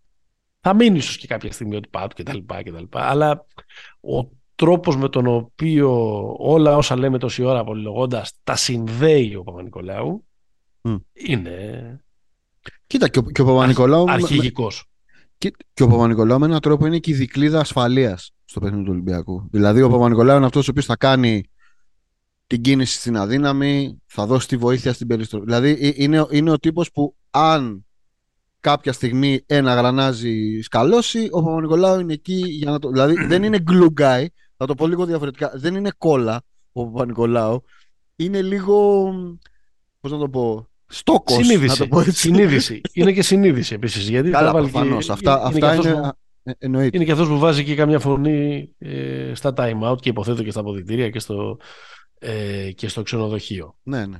θα μείνει ίσως και κάποια στιγμή ότι πάω και τα λοιπά και τα λοιπά, αλλά ο τρόπος με τον οποίο όλα όσα λέμε τόση ώρα απολυλογώντας τα συνδέει ο Παπα-Νικολάου είναι Κοίτα και ο, και ο Παπα-Νικολάου αρχηγικός. Και, και ο Παπα-Νικολάου με έναν τρόπο είναι και η δικλίδα ασφαλείας στο παιχνίδι του Ολυμπιακού. Δηλαδή ο Παπα-Νικολάου είναι αυτός ο οποίος θα κάνει την κίνηση στην αδύναμη, θα δώσει τη βοήθεια στην περιστροφή. Δηλαδή είναι, είναι ο τύπος που αν κάποια στιγμή ένα γρανάζι σκαλώσει, ο Παπα-Νικολάου είναι εκεί για να το. Δηλαδή δεν είναι glue guy, θα το πω λίγο διαφορετικά. Δεν είναι κόλλα ο Παπα-Νικολάου. Είναι λίγο. Πώς να το πω. Στόκος. Συνείδηση. συνείδηση. είναι και συνείδηση επίσης. Γιατί Καλά, προφανώς. Αυτά, είναι, αυτά είναι. είναι... Ε, εννοείται. Είναι και αυτός που βάζει και καμιά φωνή ε, στα time out και υποθέτω και στα αποδητήρια και στο, ε, και στο ξενοδοχείο. Ναι, ναι.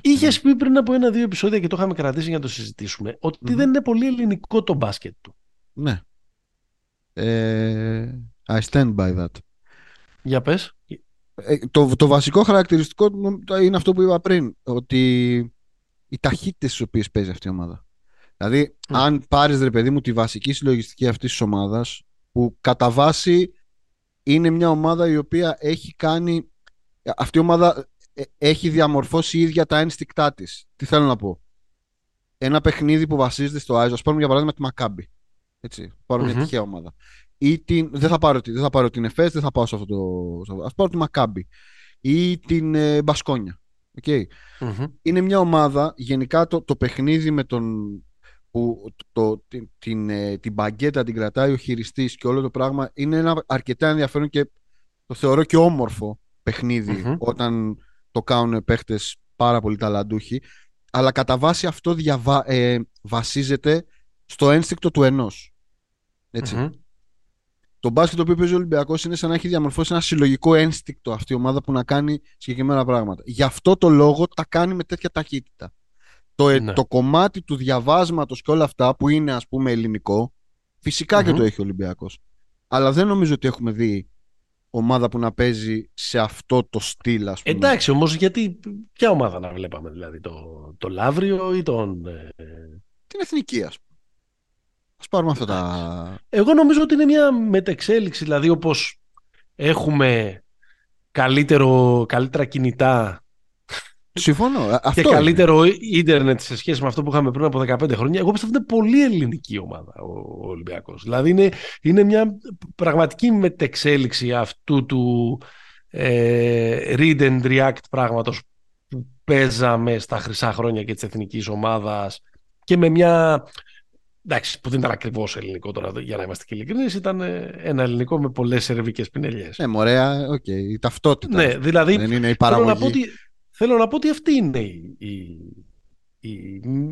Είχες πει πριν από ένα-δύο επεισόδια και το είχαμε κρατήσει για να το συζητήσουμε δεν είναι πολύ ελληνικό το μπάσκετ του. Ναι. Ε, I stand by that. Για πες. Ε, το, το βασικό χαρακτηριστικό είναι αυτό που είπα πριν. Ότι οι ταχύτητες στις οποίες παίζει αυτή η ομάδα. Δηλαδή, αν πάρεις ρε παιδί μου τη βασική συλλογιστική αυτής της ομάδας, που κατά βάση είναι μια ομάδα η οποία έχει κάνει. Αυτή η ομάδα ε, έχει διαμορφώσει η ίδια τα ένστικτά της. Τι θέλω να πω; Ένα παιχνίδι που βασίζεται στο Άιζο, ας πάρουμε για παράδειγμα τη Μακάμπη. Έτσι, πάρουμε μια τυχαία ομάδα. Ή την, δεν, θα πάρω, δεν θα πάρω την Εφές, δεν θα πάω σε αυτό το. Α πάρω τη Μακάμπη. Ή την ε, Μπασκόνια. Okay. Είναι μια ομάδα, γενικά το, το παιχνίδι με τον. που το, την, την, ε, την μπαγκέτα την κρατάει ο χειριστής και όλο το πράγμα είναι ένα αρκετά ενδιαφέρον και το θεωρώ και όμορφο όταν το κάνουν παίχτες πάρα πολύ ταλαντούχοι. Αλλά κατά βάση αυτό διαβα... ε, βασίζεται στο ένστικτο του ενός. ετσι Το μπάσκετ το οποίο παίζει ο Ολυμπιακός είναι σαν να έχει διαμορφώσει ένα συλλογικό ένστικτο αυτή η ομάδα που να κάνει συγκεκριμένα πράγματα. Γι' αυτό το λόγο τα κάνει με τέτοια ταχύτητα. Το, ε, ναι. το κομμάτι του διαβάσματος και όλα αυτά που είναι ας πούμε ελληνικό, και το έχει ο Ολυμπιακός. Αλλά δεν νομίζω ότι έχουμε δει ομάδα που να παίζει σε αυτό το στυλ, ας πούμε. Εντάξει, όμως γιατί, ποια ομάδα να βλέπαμε, δηλαδή, το, το Λαύριο ή τον... Ε... Την Εθνική, ας πούμε. Ας πάρουμε αυτά τα... Εγώ νομίζω ότι είναι μια μετεξέλιξη, δηλαδή όπως έχουμε καλύτερο, καλύτερα κινητά Συμφωνώ. Αυτό και καλύτερο ίντερνετ σε σχέση με αυτό που είχαμε πριν από 15 χρόνια. Εγώ πιστεύω ότι είναι πολύ ελληνική ομάδα ο Ολυμπιακός. Δηλαδή είναι, είναι μια πραγματική μετεξέλιξη αυτού του ε, read and react πράγματος που παίζαμε στα χρυσά χρόνια και της εθνικής ομάδας και με μια. Εντάξει, που δεν ήταν ακριβώς ελληνικό τώρα, για να είμαστε και ειλικρινείς, ήταν ένα ελληνικό με πολλές ερευνητικές πινελιές. Ναι, μωρέ, OK, okay, η ταυτότητα. Ναι, δηλαδή. Δεν είναι η παραγωγή. Θέλω να πω ότι αυτή είναι η, η,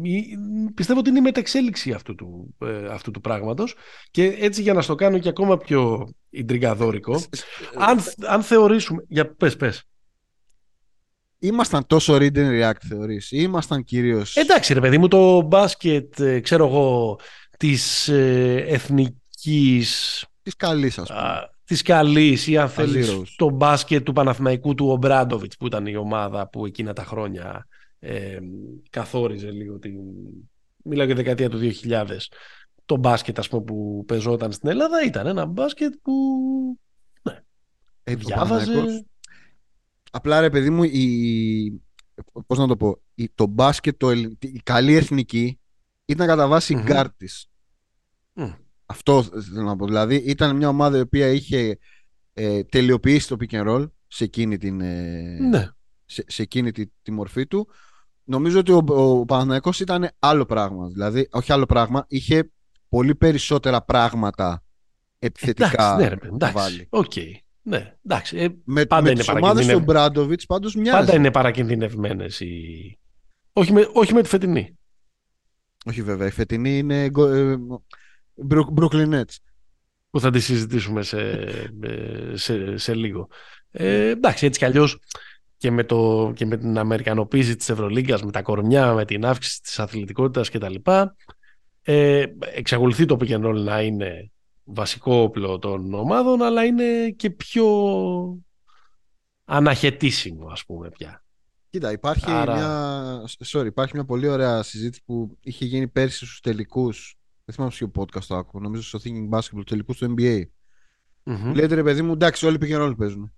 η, πιστεύω ότι είναι η μεταξέλιξη αυτού του, ε, αυτού του πράγματος. Και έτσι για να στο κάνω και ακόμα πιο ιντριγκαδόρικο αν, αν θεωρήσουμε για πες πες. Ήμασταν τόσο read and react θεωρείς ή ήμασταν κυρίως... Εντάξει ρε παιδί μου το μπάσκετ ε, ξέρω εγώ της ε, εθνικής της καλής ας πούμε της καλής ή αν θέλεις το μπάσκετ του Παναθηναϊκού του Ομπράντοβιτς που ήταν η ομάδα που εκείνα τα χρόνια ε, καθόριζε λίγο την... Μιλάω για δεκαετία του 2000 το μπάσκετ ας πούμε, που πεζόταν στην Ελλάδα ήταν ένα μπάσκετ που ναι, ε, διάβαζε. Απλά ρε παιδί μου, η... πώς να το πω, η... το μπάσκετ, το... η καλή εθνική ήταν κατά βάση mm-hmm. Αυτό θέλω να πω. Δηλαδή ήταν μια ομάδα η οποία είχε ε, τελειοποιήσει το pick and roll σε εκείνη, την, ε, ναι. σε, σε εκείνη τη, τη, μορφή του. Νομίζω ότι ο, ο Παναθηναϊκός ήταν άλλο πράγμα. Δηλαδή, όχι άλλο πράγμα, είχε πολύ περισσότερα πράγματα επιθετικά εντάξει, ναι, εντάξει, βάλει. Okay. Ναι, εντάξει. Ε, με πάντα με είναι τις ομάδες του Μπράντοβιτς πάντως μοιάζει. Πάντα είναι παρακινδυνευμένες οι... όχι, με, όχι με τη φετινή. Όχι βέβαια, η φετινή είναι ε, Brooklyn Nets. Που θα τη συζητήσουμε σε, ε, σε, σε λίγο. Ε, εντάξει, έτσι κι αλλιώς και με, το, και με την Αμερικανοποίηση της Ευρωλίγκας, με τα κορμιά, με την αύξηση της αθλητικότητας κτλ. Ε, εξακολουθεί το pick and roll να είναι βασικό όπλο των ομάδων, αλλά είναι και πιο αναχαιτήσιμο, ας πούμε, πια. Κοίτα, υπάρχει, μια... Sorry, υπάρχει μια πολύ ωραία συζήτηση που είχε γίνει πέρσι στους τελικούς δεν θυμάμαι ποιο podcast το άκουγα, νομίζω στο Thinking Basketball, τελικού του NBA. Mm-hmm. Λέτε ρε παιδί μου, εντάξει, όλοι pick and roll παίζουν.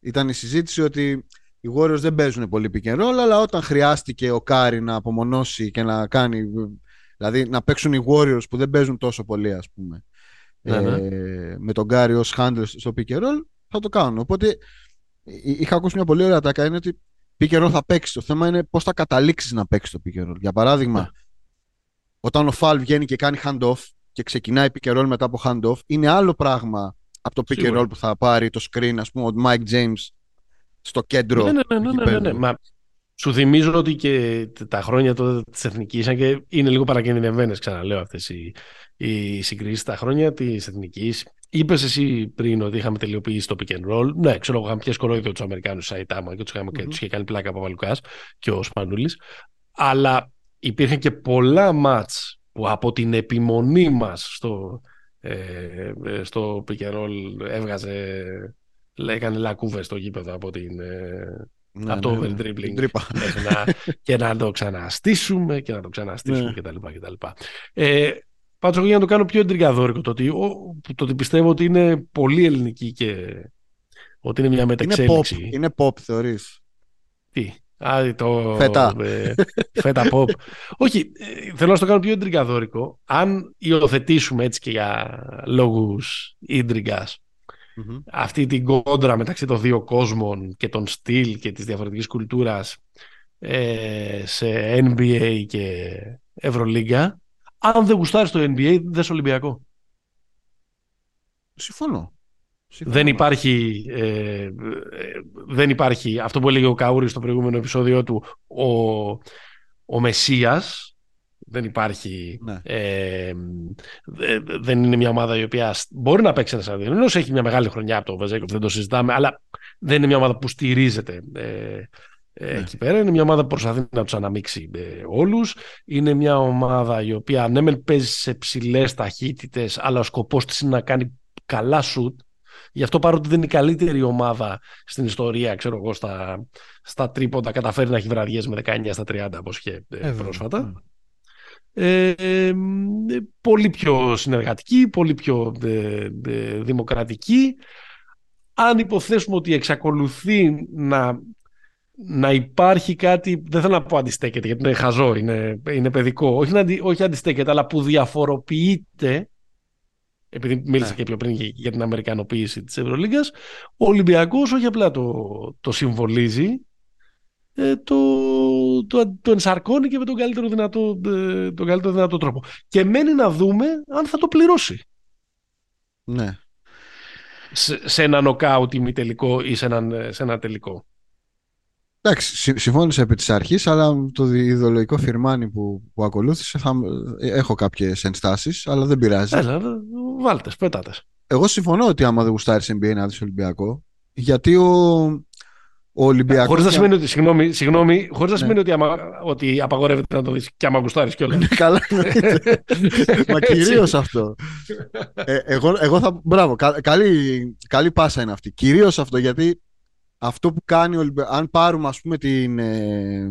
Ήταν η συζήτηση ότι οι Warriors δεν παίζουν πολύ pick and roll, αλλά όταν χρειάστηκε ο Κάρι να απομονώσει και να κάνει. Δηλαδή να παίξουν οι Warriors που δεν παίζουν τόσο πολύ, ας πούμε. Ναι, ε, ναι. με τον Κάρι ως handler στο pick and roll, θα το κάνουν. Οπότε είχα ακούσει μια πολύ ωραία ατάκα είναι ότι pick and roll θα παίξει. Το θέμα είναι πώς θα καταλήξεις να παίξεις το pick and roll. Για παράδειγμα, ναι όταν ο Φαλ βγαίνει και κάνει hand-off και ξεκινάει pick and roll μετά από hand-off, είναι άλλο πράγμα από το pick and roll που θα πάρει το screen, ας πούμε, ο Mike James στο κέντρο. Ναι, ναι, ναι, ναι, ναι, ναι. Μα, σου θυμίζω ότι και τα χρόνια τότε της Εθνικής, αν και είναι λίγο παρακινδυνευμένες, ξαναλέω αυτές οι, οι συγκρίσεις, τα χρόνια της Εθνικής, Είπες εσύ πριν ότι είχαμε τελειοποιήσει το pick and roll. Ναι, ξέρω εγώ, είχαμε πιάσει κορόιδιο τους Αμερικάνους Σαϊτάμα και τους mm-hmm. είχε κάνει πλάκα από Βαλουκά και ο Σπανούλης. Αλλά υπήρχαν και πολλά μάτς που από την επιμονή μας στο, ε, ε στο έβγαζε έκανε λακκούβες στο γήπεδο από, την, ε, ναι, από το ναι, overdribbling να, και να το ξαναστήσουμε και να το ξαναστήσουμε ναι. κτλ. κτλ. Ε, Πάντως για να το κάνω πιο εντρικαδόρικο το ότι, το ότι πιστεύω ότι είναι πολύ ελληνική και ότι είναι μια μεταξέλιξη. Είναι pop, είναι pop θεωρείς; Τι; Α, το, φέτα. Ε, φέτα pop. Όχι, ε, θέλω να το κάνω πιο εντριγκαδόρικο. Αν υιοθετήσουμε έτσι και για λόγους αυτή την κόντρα μεταξύ των δύο κόσμων και των στυλ και της διαφορετικής κουλτούρας ε, σε NBA και Ευρωλίγκα, αν δεν γουστάρεις το NBA, δεν είσαι Ολυμπιακό. Συμφωνώ. Δεν υπάρχει, ε, ε, δεν υπάρχει αυτό που έλεγε ο Καούρη στο προηγούμενο επεισόδιο του ο, ο Μεσσίας. Δεν υπάρχει ναι. ε, δεν είναι μια ομάδα η οποία μπορεί να παίξει ένα Σαρδινό έχει μια μεγάλη χρονιά από το Βεζέκοφ δεν το συζητάμε αλλά δεν είναι μια ομάδα που στηρίζεται ε, ε, ναι. εκεί πέρα. Είναι μια ομάδα που προσπαθεί να τους αναμίξει ε, όλους. Είναι μια ομάδα η οποία ναι παίζει σε ψηλές ταχύτητες, αλλά ο σκοπός της είναι να κάνει καλά σουτ Γι' αυτό παρότι δεν είναι η καλύτερη ομάδα στην ιστορία, ξέρω εγώ, στα, στα τρίποντα, καταφέρει να έχει βραδιές με 19 στα 30, όπως είχε ε, ε πρόσφατα. Ε, ε, πολύ πιο συνεργατική, πολύ πιο ε, δημοκρατική. Αν υποθέσουμε ότι εξακολουθεί να, να υπάρχει κάτι, δεν θέλω να πω αντιστέκεται γιατί είναι χαζό, είναι, είναι παιδικό, όχι, να, όχι αντιστέκεται, αλλά που διαφοροποιείται επειδή μίλησα ναι. και πιο πριν για την Αμερικανοποίηση της Ευρωλίγκας, ο Ολυμπιακός όχι απλά το, το συμβολίζει, ε, το, το, το ενσαρκώνει και με τον καλύτερο, δυνατό, ε, τον καλύτερο δυνατό τρόπο. Και μένει να δούμε αν θα το πληρώσει. Ναι. Σε, σε ένα νοκάουτ ημιτελικό ή σε, έναν, σε ένα τελικό. Εντάξει, συμφώνησα επί της αρχής, αλλά το ιδεολογικό φιρμάνι που, που ακολούθησε θα, έχω κάποιες ενστάσεις, αλλά δεν πειράζει. Έλα, βάλτε, πέτατε. Εγώ συμφωνώ ότι άμα δεν γουστάρεις NBA να δεις Ολυμπιακό, γιατί ο, ο Ολυμπιακός... Χωρίς να σημαίνει ότι, συγγνώμη, συγγνώμη χωρίς να ναι. σημαίνει ότι, άμα, ότι απαγορεύεται να το δεις και άμα γουστάρεις κιόλας. Ναι, καλά. Μα κυρίως αυτό. ε, εγώ, εγώ θα... Μπράβο, κα, καλή, καλή πάσα είναι αυτή. Κυρίως αυτό, γιατί αυτό που κάνει ο Ολυμπιακός... Αν πάρουμε, ας πούμε, την... Ε,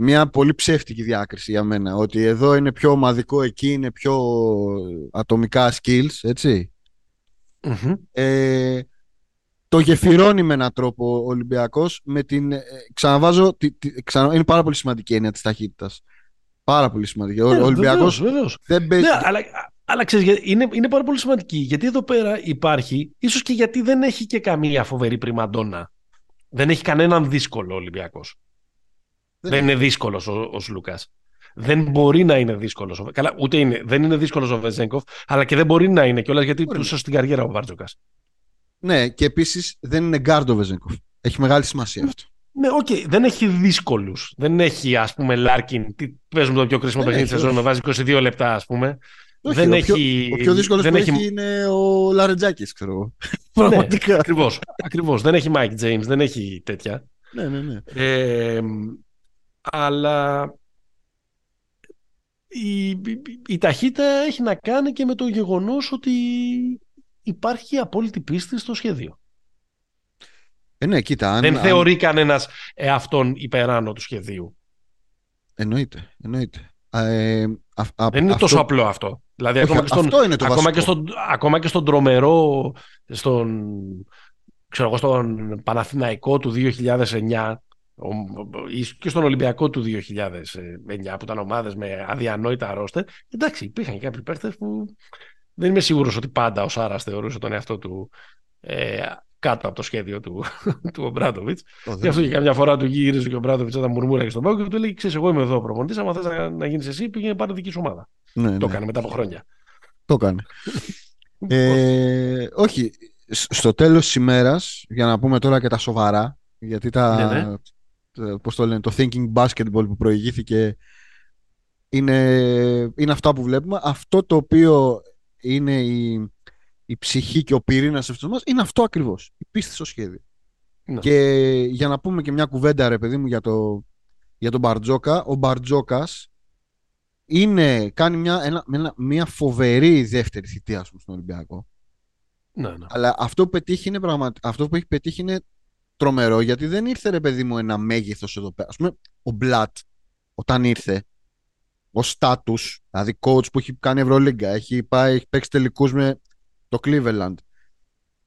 μια πολύ ψεύτικη διάκριση για μένα. Ότι εδώ είναι πιο ομαδικό, εκεί είναι πιο ατομικά skills, ετσι Ε, το γεφυρώνει με έναν τρόπο ο Ολυμπιακός με την, ε, ξαναβάζω, τη, τη, ξανα, είναι πάρα πολύ σημαντική έννοια της ταχύτητας. Πάρα πολύ σημαντική. ο ναι, Ολυμπιακός δεν παίζει... Ναι, αλλά, αλλά ξέρεις, είναι, είναι πάρα πολύ σημαντική. Γιατί εδώ πέρα υπάρχει, ίσως και γιατί δεν έχει και καμία φοβερή πριμαντόνα. Δεν έχει κανέναν δύσκολο ο Ολυμπιακός. Δεν, είναι δύσκολος ο, ο Σλούκας. Δεν μπορεί να είναι δύσκολος. Καλά, ούτε είναι, δεν είναι δύσκολος ο Βεζέγκοφ, αλλά και δεν μπορεί να είναι κιόλας γιατί του στην καριέρα ο Βάρτζοκας. Ναι, και επίσης δεν είναι γκάρντο ο Βεζέγκοφ. Έχει μεγάλη σημασία αυτό. Ναι, οκ, okay. δεν έχει δύσκολους. Δεν έχει, ας πούμε, Λάρκιν. Τι παίζουμε το πιο κρίσιμο παιχνίδι της σεζόν, να βάζει 22 λεπτά, ας πούμε. Όχι, δεν ο, έχει... πιο, ο πιο δύσκολος που έχει... είναι ο Λαρετζάκης, ξέρω εγώ. Ναι, Πραγματικά. Ακριβώς. Δεν έχει Mike James, δεν έχει τέτοια. Ναι, ναι, ναι. Ε, αλλά η, η, ταχύτητα έχει να κάνει και με το γεγονός ότι υπάρχει απόλυτη πίστη στο σχέδιο. Ε, ναι, κοίτα, αν, Δεν θεωρεί κανένας εαυτόν υπεράνω του σχεδίου. Εννοείται, εννοείται. Ε, Δεν είναι τόσο απλό αυτό. Δηλαδή, ακόμα, και στον, αυτό είναι το ακόμα, και στον, ακόμα και στον τρομερό, στον, ξέρω στον Παναθηναϊκό του 2009, και στον Ολυμπιακό του 2009 που ήταν ομάδες με αδιανόητα ρόστερ εντάξει υπήρχαν και κάποιοι παίχτες που δεν είμαι σίγουρος ότι πάντα ο Σάρας θεωρούσε τον εαυτό του ε, κάτω από το σχέδιο του, του Ομπράτοβιτ. Γι' αυτό και καμιά φορά του γύριζε και ο Ομπράτοβιτ όταν μουρμούραγε στον πάγκο και του λέει: Ξέρεις, εγώ είμαι εδώ ο προπονητής. Αν θες να, να γίνεις εσύ, πήγαινε πάρε δική σου ομάδα. Ναι, το ναι. έκανε μετά από χρόνια. Το έκανε. ε, όχι. Στο τέλος της ημέρας, για να πούμε τώρα και τα σοβαρά, γιατί τα, ναι, ναι. Ε, πώς το λένε, το thinking basketball που προηγήθηκε είναι, είναι αυτά που βλέπουμε. Αυτό το οποίο είναι η, η ψυχή και ο πυρήνας αυτός μας είναι αυτό ακριβώς. Η πίστη στο σχέδιο. Ναι. Και για να πούμε και μια κουβέντα ρε παιδί μου για, το, για τον Μπαρτζόκα. Ο Μπαρτζόκας είναι, κάνει μια, ένα, μια φοβερή δεύτερη θητεία στον Ολυμπιακό. Ναι, ναι. Αλλά αυτό που, πετύχει είναι αυτό που έχει πετύχει είναι τρομερό γιατί δεν ήρθε ρε παιδί μου ένα μέγεθος εδώ πέρα. Α πούμε, ο Μπλατ όταν ήρθε, ο στάτου, δηλαδή coach που έχει κάνει Ευρωλίγκα, έχει, πάει, έχει παίξει τελικούς με το Cleveland.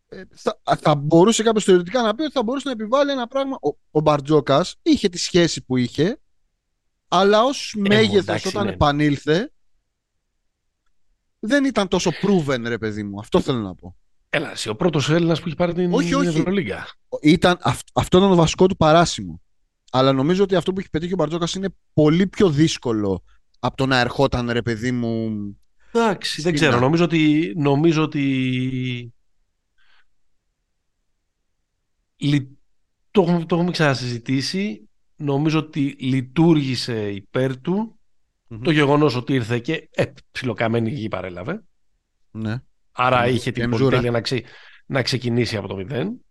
Ε, θα, θα μπορούσε κάποιος θεωρητικά να πει ότι θα μπορούσε να επιβάλλει ένα πράγμα. Ο, ο Μπαρτζόκας είχε τη σχέση που είχε, αλλά ως ε, μέγεθος όταν ναι. επανήλθε, δεν ήταν τόσο proven, ρε παιδί μου. Αυτό θέλω να πω. Έλα, εσύ, ο πρώτος Έλληνας που έχει πάρει την όχι, όχι. Ευρωλίγκα. Ήταν, αυτό ήταν το βασικό του παράσημο. Αλλά νομίζω ότι αυτό που έχει πετύχει ο Μπαρτζόκας είναι πολύ πιο δύσκολο από το να ερχόταν ρε παιδί μου. Εντάξει, δεν ξέρω. Νομίζω ότι, νομίζω ότι... Το, το έχουμε ξανασυζητήσει. Νομίζω ότι λειτουργήσε υπέρ του το γεγονός ότι ήρθε και ε, ψιλοκαμένη γη παρέλαβε. Ναι. Άρα είχε την πολυτέλεια να, να ξεκινήσει από το μηδέν.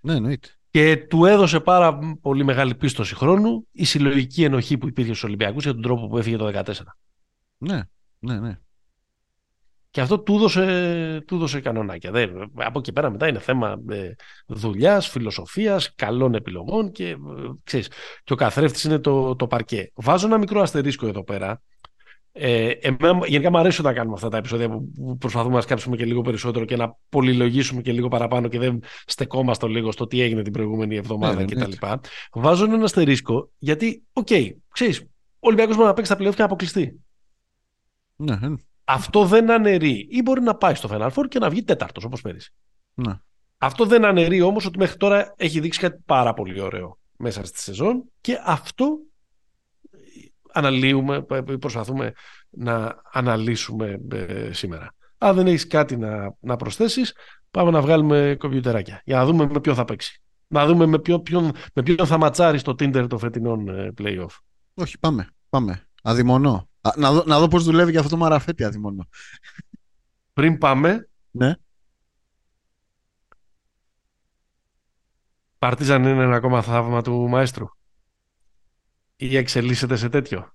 Ναι, εννοείται. Και του έδωσε πάρα πολύ μεγάλη πίστοση χρόνου η συλλογική ενοχή που υπήρχε στους Ολυμπιακούς για τον τρόπο που έφυγε το 2014. Ναι, ναι, ναι. Και αυτό του έδωσε, του έδωσε κανονάκια. Δεν, από εκεί πέρα μετά είναι θέμα ε, δουλειάς, φιλοσοφίας, καλών επιλογών και, ε, ξέρεις, και ο καθρέφτης είναι το, το παρκέ. Βάζω ένα μικρό αστερίσκο εδώ πέρα ε, εμένα, γενικά μου αρέσει όταν κάνουμε αυτά τα επεισόδια που προσπαθούμε να σκάψουμε και λίγο περισσότερο και να πολυλογήσουμε και λίγο παραπάνω και δεν στεκόμαστε λίγο στο τι έγινε την προηγούμενη εβδομάδα ναι, κτλ. Βάζω ένα αστερίσκο γιατί, OK, okay, ξέρεις, ο Ολυμπιακός μπορεί να παίξει τα πλέι οφ και να αποκλειστεί. Ναι, ναι. Αυτό δεν αναιρεί. Ή μπορεί να πάει στο Final Four και να βγει τέταρτος όπως πέρυσι. Ναι. Αυτό δεν αναιρεί όμως ότι μέχρι τώρα έχει δείξει κάτι πάρα πολύ ωραίο μέσα στη σεζόν και αυτό αναλύουμε, προσπαθούμε να αναλύσουμε ε, σήμερα. Αν δεν έχεις κάτι να, να προσθέσεις, πάμε να βγάλουμε κομπιουτεράκια για να δούμε με ποιον θα παίξει. Να δούμε με ποιον, ποιον, με ποιον θα ματσάρει στο Tinder των φετινών ε, playoff. Όχι, πάμε. πάμε. Αδειμονώ. Να, δω, να δω πώς δουλεύει για αυτό το μαραφέτη αδειμονώ. Πριν πάμε, ναι. Παρτίζαν είναι ένα ακόμα θαύμα του μαέστρου. Ή εξελίσσεται σε τέτοιο;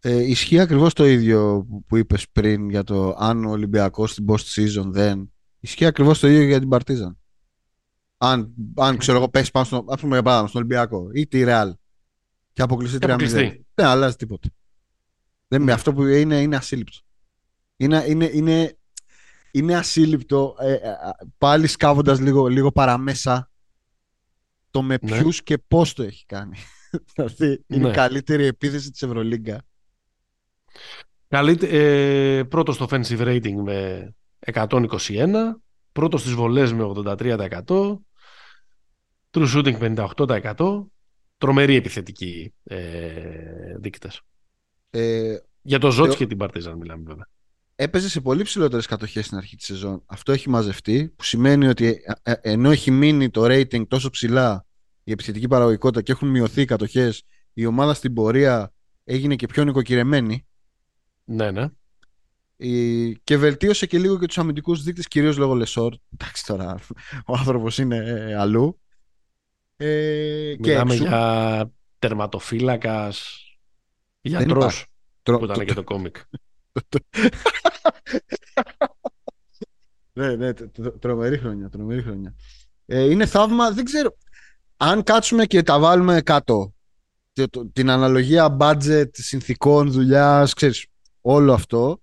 Ε, ισχύει ακριβώς το ίδιο που είπες πριν για το αν ο Ολυμπιακός στην post season δεν. Ισχύει ακριβώς το ίδιο για την Παρτίζαν. Αν, αν ξέρω εγώ, πέσει πάνω στο, ας πούμε, για παράδειγμα, στον Ολυμπιακό ή τη Ρεάλ και αποκλειστεί 3-0. Δεν αλλάζει τίποτα. Δεν, mm. Αυτό που είναι, είναι ασύλληπτο. Είναι, είναι, είναι, είναι ασύλληπτο ε, ε, πάλι σκάβοντας λίγο, λίγο παραμέσα το με ναι. ποιους και πώς το έχει κάνει. δηλαδή είναι η ναι. καλύτερη επίθεση της Ευρωλίγκα. Καλύτερη, ε, πρώτος στο offensive rating με 121, πρώτος στις βολές με 83%, true shooting 58%, τρομερή επιθετική ε, δείκτες. Ε, Για το Ζότς ε, και την Παρτίζαν μιλάμε βέβαια. Έπαιζε σε πολύ ψηλότερες κατοχές στην αρχή της σεζόν. Αυτό έχει μαζευτεί, που σημαίνει ότι ε, ενώ έχει μείνει το rating τόσο ψηλά η επιθετική παραγωγικότητα και έχουν μειωθεί οι κατοχές, η ομάδα στην πορεία έγινε και πιο νοικοκυρεμένη. Ναι, ναι. Και βελτίωσε και λίγο και τους αμυντικούς δείκτες, κυρίως λόγω Λεσόρ. Εντάξει τώρα, ο άνθρωπος είναι ε, αλλού. Ε, Μιλάμε και για τερματοφύλακας. Γιατρό. Που ήταν και το κόμικ. ναι, ναι, τρομερή χρονιά. Τρομερή χρονιά. Ε, είναι θαύμα, δεν ξέρω. Αν κάτσουμε και τα βάλουμε κάτω, την αναλογία budget, συνθήκων, δουλειάς, ξέρεις, όλο αυτό,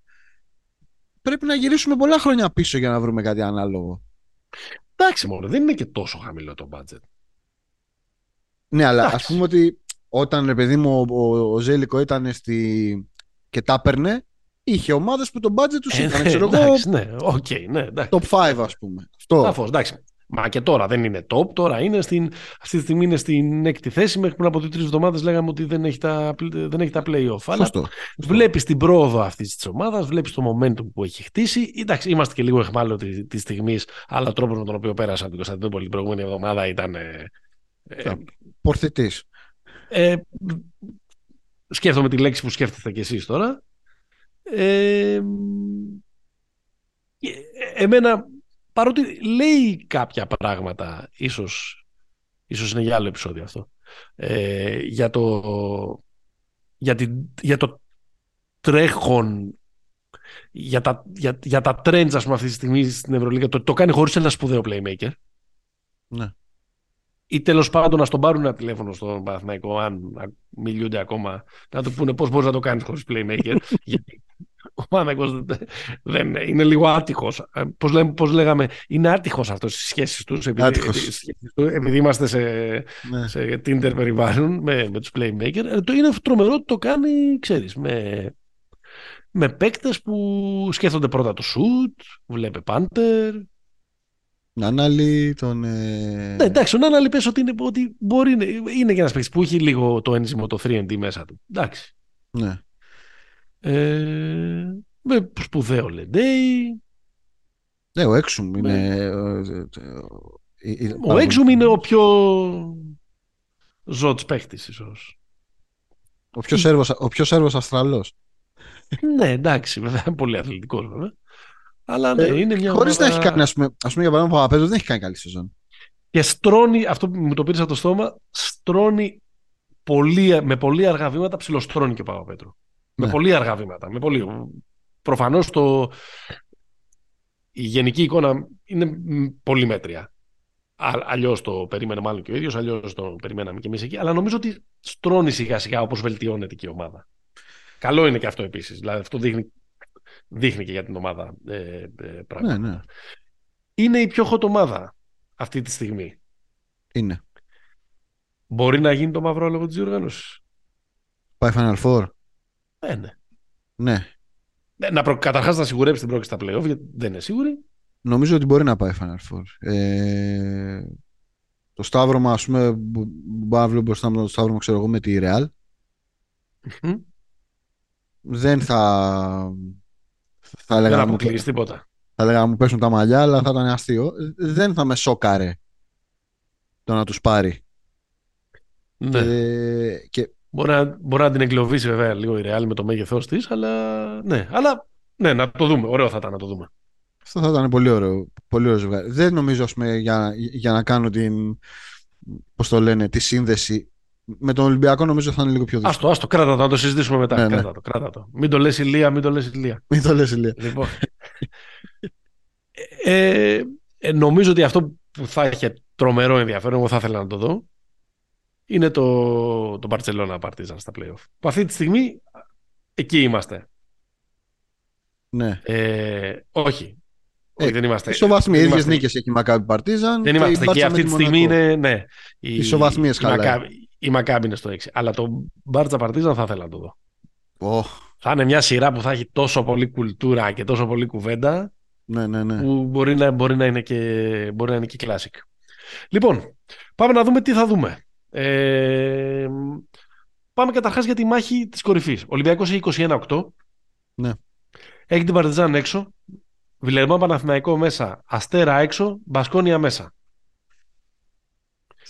πρέπει να γυρίσουμε πολλά χρόνια πίσω για να βρούμε κάτι ανάλογο. Εντάξει μόνο, δεν είναι και τόσο χαμηλό το budget. Ναι, αλλά ας πούμε ότι όταν, ρε παιδί μου, ο, ο, ο Ζέλικο ήταν στη... και τα έπαιρνε, είχε ομάδες που το budget τους ε, ήταν, ξέρω εγώ, ναι, okay, ναι, εντάξει. top 5 ας πούμε. Αυτό. Σαφώς, εντάξει. Μα και τώρα δεν είναι top, τώρα είναι στην, αυτή τη στιγμή είναι στην έκτη θέση. Μέχρι πριν από τρει εβδομάδες λέγαμε ότι δεν έχει τα, δεν έχει τα play-off. Αλλά βλέπεις την πρόοδο αυτής της ομάδας, βλέπεις το momentum που έχει χτίσει. Εντάξει, είμαστε και λίγο εχμάλωτοι της στιγμής, αλλά ο τρόπος με τον οποίο πέρασαν την Κωνσταντινούπολη την προηγούμενη εβδομάδα ήταν. Ε, ε, Πορθητή. Ε, σκέφτομαι τη λέξη που σκέφτεστε κι εσείς τώρα. Ε, ε, εμένα, παρότι λέει κάποια πράγματα, ίσως, ίσως είναι για άλλο επεισόδιο αυτό, ε, για, το, για, την, για το τρέχον για τα, για, για τα trends ας πούμε, αυτή τη στιγμή στην Ευρωλίγα. Το, το κάνει χωρίς ένα σπουδαίο playmaker. Ναι ή τέλος πάντων να στον πάρουν ένα τηλέφωνο στον Παναθηναϊκό, αν μιλούνται ακόμα, να του πούνε πώς μπορείς να το κάνεις χωρίς playmaker. γιατί ο Παναθηναϊκός δεν είναι λίγο άτυχος. Πώς πώς λέγαμε, είναι άτυχος αυτός στις σχέσεις τους. Επειδή, επειδή είμαστε σε, ναι. σε Tinder περιβάλλον με, με τους playmaker. Ε, το είναι τρομερό ότι το κάνει, ξέρεις, με, με παίκτες που σκέφτονται πρώτα το shoot, βλέπε Panther, Νάναλι, τον. Ε... Ναι, εντάξει, ο Νάναλι πες ότι, είναι, ότι μπορεί, είναι και ένας παίκτης που έχει λίγο το ένζυμο το 3D μέσα του. Εντάξει. Ναι. Ε, με σπουδαίο Λεντέι. Ναι, ο Έξουμ είναι. Ο Έξουμ είναι ο πιο ζώτης παίχτης ίσως. Ο πιο σέρβος, ο πιο σέρβος Αυστραλός. ναι, εντάξει, βέβαια, πολύ αθλητικός βέβαια. Αλλά ναι, ε, είναι μια Χωρίς ομάδα... να έχει κάνει, ας πούμε, ας πούμε για παράδειγμα, ο Παπαπέτρου δεν έχει κάνει καλή σεζόν. Και στρώνει, αυτό που μου το πήρες από το στόμα, στρώνει πολύ, με πολύ αργά βήματα, ψιλοστρώνει και ο Παπαπέτρου. Ναι. Με πολύ αργά βήματα. Με πολύ... Προφανώς το... η γενική εικόνα είναι πολύ μέτρια. Αλλιώς το περίμενε μάλλον και ο ίδιος, αλλιώς το περιμέναμε και εμείς εκεί. Αλλά νομίζω ότι στρώνει σιγά σιγά όπως βελτιώνεται και η ομάδα. Καλό είναι και αυτό επίσης. Δηλαδή αυτό δείχνει δείχνει και για την ομάδα ε, ε, πράγματα. Ναι, ναι. Είναι η πιο hot ομάδα αυτή τη στιγμή. Είναι. Μπορεί να γίνει το μαύρο λόγω της διοργάνωσης. Πάει Final Four. Ε, ναι. Ναι. Ε, να προ... Καταρχάς να σιγουρέψει την πρόκληση στα playoff, γιατί δεν είναι σίγουρη. Νομίζω ότι μπορεί να πάει Final Four. Ε, το Σταύρωμα, ας πούμε, μπορώ να βλέπω μπροστά μου το Σταύρωμα, ξέρω εγώ, με τη Real. Δεν θα θα έλεγα δεν αποκλείσει τίποτα. Θα έλεγα να μου πέσουν τα μαλλιά, αλλά θα ήταν αστείο. Δεν θα με σόκαρε το να τους πάρει. Ναι. Και, Μπορεί, να, μπορεί να την εγκλωβίσει βέβαια λίγο η Real με το μέγεθός της, αλλά ναι. Αλλά ναι, να το δούμε. Ωραίο θα ήταν να το δούμε. Αυτό θα ήταν πολύ ωραίο. Πολύ ωραίο ζευγάρι. Δεν νομίζω ας πούμε, για, για να κάνω την, πώς το λένε, τη σύνδεση με τον Ολυμπιακό νομίζω θα είναι λίγο πιο δύσκολο. Άστο, άστο, κράτα το, να το συζητήσουμε μετά. Ναι, κράτα, ναι. Το, κράτα το. Μην το λες ηλία, μην το λες ηλία. Μην το λες ηλία. Λοιπόν, ε, ε, νομίζω ότι αυτό που θα είχε τρομερό ενδιαφέρον, εγώ θα ήθελα να το δω, είναι το, το Barcelona Partizan στα playoff. Που αυτή τη στιγμή εκεί είμαστε. Ναι. Ε, όχι. Ε, όχι, δεν είμαστε. Ισοβαθμίες, ίδιες νίκες έχει η Μακάμπη Παρτίζαν. Δεν είμαστε εκεί. Αυτή τη στιγμή είναι. Ναι, οι ισοβαθμίες χαλάει. Η Μακάμπη είναι στο 6. Αλλά το Μπάρτσα Παρτίζαν θα ήθελα να το δω. Oh. Θα είναι μια σειρά που θα έχει τόσο πολύ κουλτούρα και τόσο πολύ κουβέντα. Ναι, ναι, ναι. Που μπορεί να, μπορεί να είναι και, μπορεί να είναι και classic. Λοιπόν, πάμε να δούμε τι θα δούμε. Ε, πάμε καταρχάς για τη μάχη της κορυφής. Ο Ολυμπιακός έχει 21-8. Ναι. Έχει την Παρτιζάν έξω. Βιλερμά Παναθηναϊκό μέσα. Αστέρα έξω. Μπασκόνια μέσα.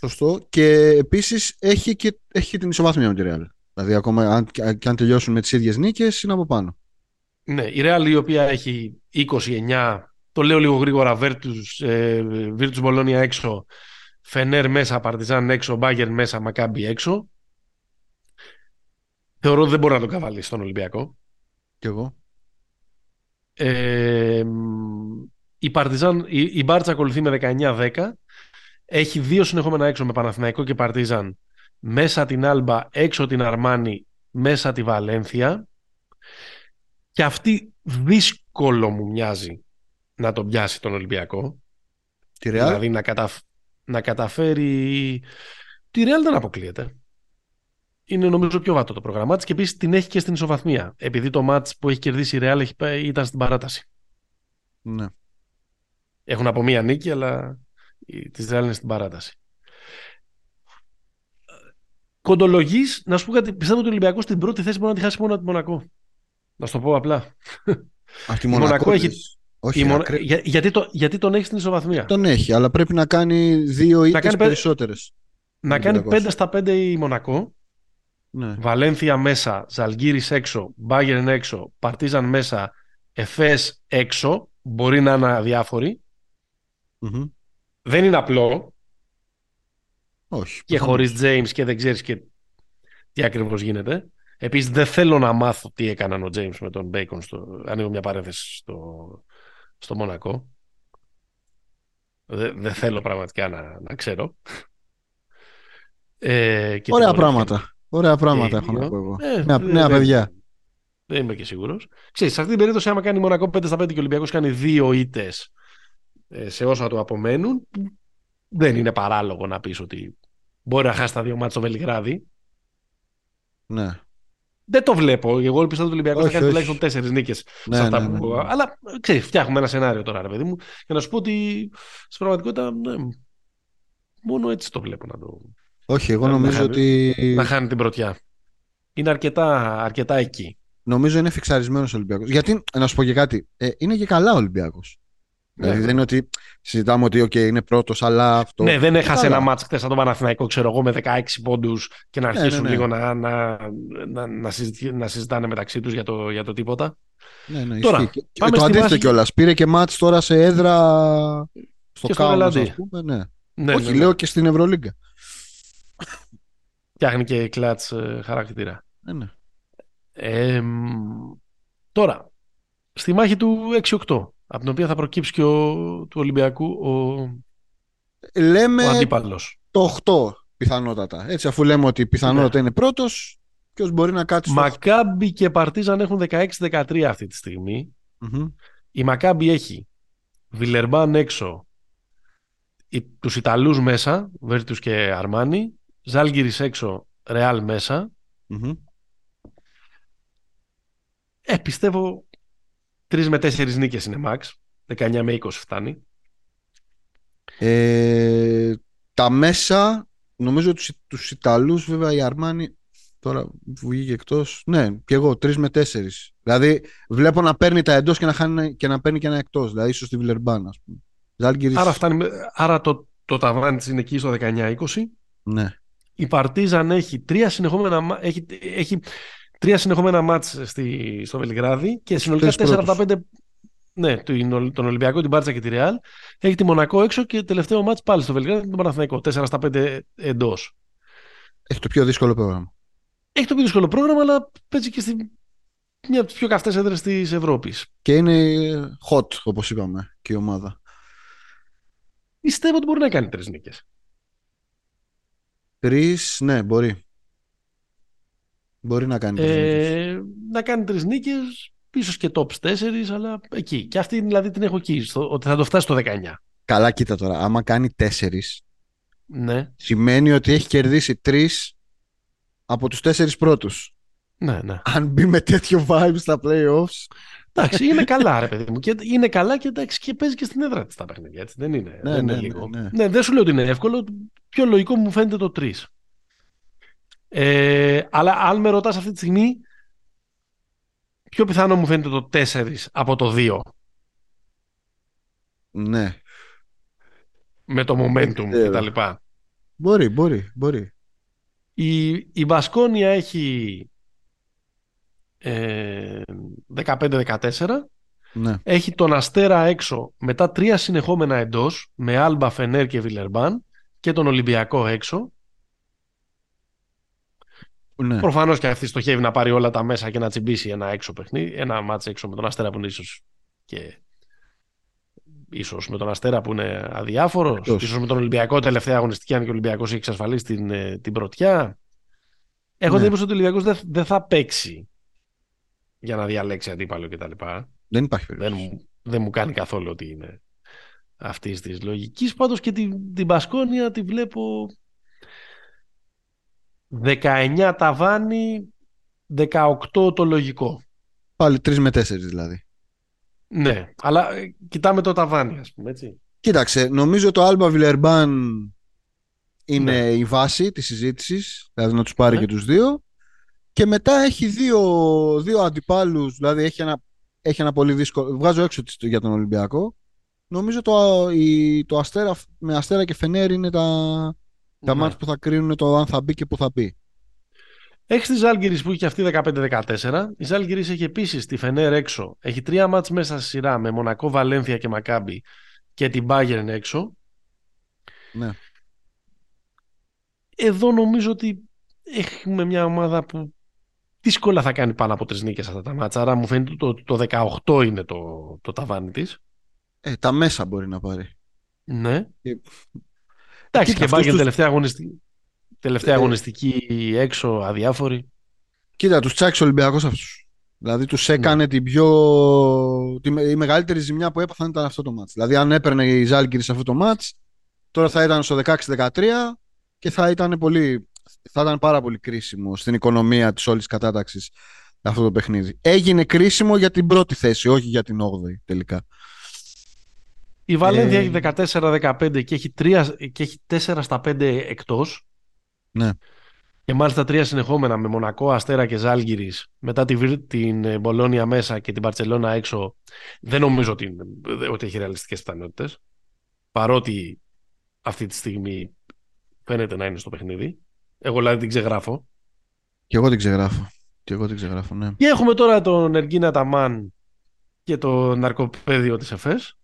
Σωστό. Και επίσης έχει και, έχει την ισοβάθμια με τη Real. Δηλαδή, ακόμα αν, και αν τελειώσουν με τις ίδιες νίκες, είναι από πάνω. Ναι, η Real η οποία έχει 29, το λέω λίγο γρήγορα, Virtus, ε, Virtus Bologna έξω, Φενέρ μέσα, Παρτιζάν έξω, Μπάγκερ μέσα, Μακάμπι έξω. Θεωρώ ότι δεν μπορεί να το καβαλήσει στον Ολυμπιακό. Κι εγώ. Ε, η, Παρτιζάν, η, η Μπάρτσα ακολουθεί με 19-10. Έχει δύο συνεχόμενα έξω με Παναθηναϊκό και Παρτίζαν. Μέσα την Άλμπα, έξω την Αρμάνη, μέσα τη Βαλένθια. Και αυτή δύσκολο μου μοιάζει να τον πιάσει τον Ολυμπιακό. Τη Ρεάλ; Δηλαδή να, να καταφέρει... Τη Ρεάλ δεν αποκλείεται. Είναι νομίζω πιο βατό το πρόγραμμά της και επίσης την έχει και στην ισοβαθμία. Επειδή το μάτς που έχει κερδίσει η Ρεάλ ήταν στην παράταση. Ναι. Έχουν από μία νίκη, αλλά της Ρεάλ είναι στην παράταση. Κοντολογή, να σου πω κάτι, πιστεύω ότι ο Ολυμπιακός στην πρώτη θέση μπορεί να τη χάσει μόνο από τη Μονακό. Να σου το πω απλά. Αυτή η Μονακό έχει. Όχι, Μο... Για, γιατί, το, γιατί τον έχεις στην ισοβαθμία; Τον έχει, αλλά πρέπει να κάνει δύο ή περισσότερες. Να κάνει 5 στα 5 η Μονακό. Ναι. Βαλένθια μέσα, Ζαλγκύρης έξω, Μπάγερν έξω, Παρτίζαν μέσα, Εφές έξω. Μπορεί να είναι αδιάφοροι. Δεν είναι απλό. Όχι. Και χωρίς James και δεν ξέρεις και τι ακριβώς γίνεται. Επίσης, δεν θέλω να μάθω τι έκαναν ο James με τον Bacon. Στο... Ανοίγω μια παρένθεση στο, στο Μονακό. Δεν, θέλω πραγματικά να, να ξέρω. Ε, και Ωραία πράγματα. Ωραία πράγματα έχω να πω εγώ. Ε, νέα, νέα παιδιά. Δεν είμαι και σίγουρος. Ξέρεις, σε αυτή την περίπτωση, άμα κάνει Μονακό 5 στα 5 και ο Ολυμπιακός κάνει δύο ήττες ε, σε όσα του απομένουν, δεν είναι παράλογο να πεις ότι μπορεί να χάσει τα δύο μάτια στο Βελιγράδι. Ναι. Δεν το βλέπω. Εγώ πιστεύω ότι ο Ολυμπιακός θα κάνει τουλάχιστον τέσσερις νίκες. Ναι, ναι, ναι, που... ναι, Αλλά ξέρεις, φτιάχνουμε ένα σενάριο τώρα, ρε παιδί μου, για να σου πω ότι στην πραγματικότητα ναι, μόνο έτσι το βλέπω να το. Όχι, εγώ νομίζω να ότι. Να χάνει την πρωτιά. Είναι αρκετά, αρκετά εκεί. Νομίζω είναι φιξαρισμένος ο Ολυμπιακός. Γιατί, να σου πω και κάτι, ε, είναι και καλά ο Ολυμπιακός. Ναι. Δηλαδή δεν είναι ότι συζητάμε ότι okay, είναι πρώτος, αλλά αυτό. Ναι, δεν έχασε ένα μάτσο χθες από τον Παναθηναϊκό, ξέρω εγώ, με 16 πόντους και να ναι, αρχίσουν ναι, ναι, λίγο να, να, να, να, να συζητάνε μεταξύ τους για το, για το τίποτα. Ναι, ναι, τώρα, και, και το αντίθετο κιόλας. Πήρε και μάτς τώρα σε έδρα στο Κάουνο, ας πούμε. Ναι. Ναι, Όχι, ναι, λέω και στην Ευρωλίγκα. Φτιάχνει και κλατς ε, χαρακτήρα. Ναι, ναι. Ε, τώρα, στη μάχη του 6-8 από την οποία θα προκύψει και ο, του Ολυμπιακού ο, λέμε ο αντίπαλος. Το 8 πιθανότατα. Έτσι, αφού λέμε ότι πιθανότατα ναι. είναι πρώτος, ποιος μπορεί να κάτσει. Μακάμπι και Παρτίζαν έχουν 16-13 αυτή τη στιγμη Η Μακάμπι έχει Βιλερμπάν έξω, τους Ιταλούς μέσα, Βέρτους και Αρμάνι, Ζάλγκυρης έξω, Ρεάλ μέσα. Ε, πιστεύω Τρεις με τέσσερις νίκες είναι max. 19 με 20 φτάνει. Ε, τα μέσα, νομίζω τους, τους Ιταλούς βέβαια η Αρμάνη τώρα που βγήκε εκτός. Ναι, και εγώ τρεις με τέσσερις. Δηλαδή βλέπω να παίρνει τα εντός και να, χάνει, και να παίρνει και ένα εκτός. Δηλαδή ίσως στη Βιλερμπάν, ας πούμε. Άρα, φτάνει, άρα το, το ταβάνι της είναι εκεί στο 19-20. Ναι. Η Παρτίζαν έχει τρία συνεχόμενα. Έχει, έχει Τρία συνεχόμενα μάτς στη, στο Βελιγράδι και συνολικά 4 από τα 5 Ναι, τον Ολυμπιακό, την Μπάρτσα και τη Ρεάλ. Έχει τη Μονακό έξω και τελευταίο μάτς πάλι στο Βελιγράδι τον Παναθηναϊκό. 4 στα 5 εντός. Έχει το πιο δύσκολο πρόγραμμα. Έχει το πιο δύσκολο πρόγραμμα, αλλά παίζει και στη μια από τις πιο καυτές έδρες της Ευρώπης. Και είναι hot, όπως είπαμε, και η ομάδα. Πιστεύω ότι μπορεί να κάνει τρεις νίκες. Τρεις, ναι, μπορεί. Μπορεί να κάνει τρεις ε, Να κάνει τρεις νίκες, ίσως και top 4, αλλά εκεί. Και αυτή δηλαδή την έχω εκεί, στο, ότι θα το φτάσει στο 19. Καλά, κοίτα τώρα. Άμα κάνει 4, ναι. σημαίνει ότι έχει κερδίσει τρεις από τους τέσσερις πρώτους. Ναι, ναι. Αν μπει με τέτοιο vibe στα playoffs. Εντάξει, είναι καλά, ρε παιδί μου. Και είναι καλά και, εντάξει, και παίζει και στην έδρα της τα παιχνίδια. Έτσι. Δεν είναι, ναι, δεν ναι, είναι ναι, λίγο. ναι. Ναι, δεν σου λέω ότι είναι εύκολο. Πιο λογικό μου φαίνεται το 3. Ε, αλλά αν με ρωτάς αυτή τη στιγμή, πιο πιθανό μου φαίνεται το 4 από το 2. Ναι. Με το momentum και τα λοιπά. Μπορεί, μπορεί, μπορεί. Η, η Μπασκόνια έχει ε, 15-14. Ναι. Έχει τον Αστέρα έξω μετά τρία συνεχόμενα εντός με Άλμπα, Φενέρ και Βιλερμπάν και τον Ολυμπιακό έξω. Ναι. Προφανώς και αυτή στοχεύει να πάρει όλα τα μέσα και να τσιμπήσει ένα έξω παιχνίδι, ένα μάτς έξω με τον Αστέρα που είναι ίσως και ίσως με τον Αστέρα που είναι αδιάφορος, Εκτός. ίσως με τον Ολυμπιακό τελευταία αγωνιστική αν και ο Ολυμπιακός έχει εξασφαλίσει την, ε, την πρωτιά. Έχω ναι. ότι ο Ολυμπιακός δεν, δεν θα παίξει για να διαλέξει αντίπαλο κτλ. Δεν υπάρχει περίπτωση. Δεν, δεν μου κάνει καθόλου ότι είναι αυτής της λογικής. Πάντως και την, την Πασκόνια τη βλέπω 19 ταβάνι, 18 το λογικό. Πάλι 3 με 4 δηλαδή. Ναι, αλλά ε, κοιτάμε το ταβάνι, ας πούμε, έτσι. Κοίταξε, νομίζω το Alba Villerban είναι ναι. η βάση της συζήτησης, δηλαδή να τους πάρει ναι. και τους δύο. Και μετά έχει δύο, δύο αντιπάλους, δηλαδή έχει ένα, έχει ένα πολύ δύσκολο. Βγάζω έξω για τον Ολυμπιακό. Νομίζω το, η, το αστέρα, με Αστέρα και Φενέρ είναι τα, τα ναι. μάτια που θα κρίνουν το αν θα μπει και που θα μπει. Έχεις τη Ζάλγκηρη που έχει αυτή 15-14. Η Ζάλγκηρη έχει επίσης τη Φενέρ έξω. Έχει τρία μάτς μέσα στη σειρά με Μονακό, Βαλένθια και Μακάμπι και την Bayern έξω. Ναι. Εδώ νομίζω ότι έχουμε μια ομάδα που δύσκολα θα κάνει πάνω από τρεις νίκες αυτά τα μάτσα. Άρα μου φαίνεται το, το 18 είναι το, το ταβάνι της. Ε, τα μέσα μπορεί να πάρει. Ναι. Και... Εντάξει, και πάει τους... τελευταία, αγωνιστική, τελευταία ε... αγωνιστική έξω αδιάφορη. Κοίτα, τους τσάξει ο Ολυμπιακός αυτούς. Δηλαδή τους έκανε ναι. την πιο. Τη... Η μεγαλύτερη ζημιά που έπαθαν ήταν αυτό το μάτς. Δηλαδή, αν έπαιρνε η Ζάλγκη σε αυτό το μάτς, τώρα θα ήταν στο 16-13 και θα ήταν πολύ θα ήταν πάρα πολύ κρίσιμο στην οικονομία της όλης κατάταξης αυτό το παιχνίδι. Έγινε κρίσιμο για την πρώτη θέση, όχι για την 8η τελικά. Η Βαλένθια ε... έχει 14-15 και έχει, 3, και έχει 4 στα 5 εκτός. Ναι. Και μάλιστα τρία συνεχόμενα με Μονακό, Αστέρα και Ζάλγκυρης μετά την, την Μπολόνια μέσα και την Παρτσελώνα έξω. Δεν νομίζω ότι, ότι έχει ρεαλιστικές πιθανότητες. Παρότι αυτή τη στιγμή φαίνεται να είναι στο παιχνίδι. Εγώ δηλαδή την ξεγράφω. Και εγώ την ξεγράφω. Και εγώ την ξεγράφω, ναι. Και έχουμε τώρα τον Εργίνα Ταμάν και το ναρκοπαίδιο της ΕΦΕΣ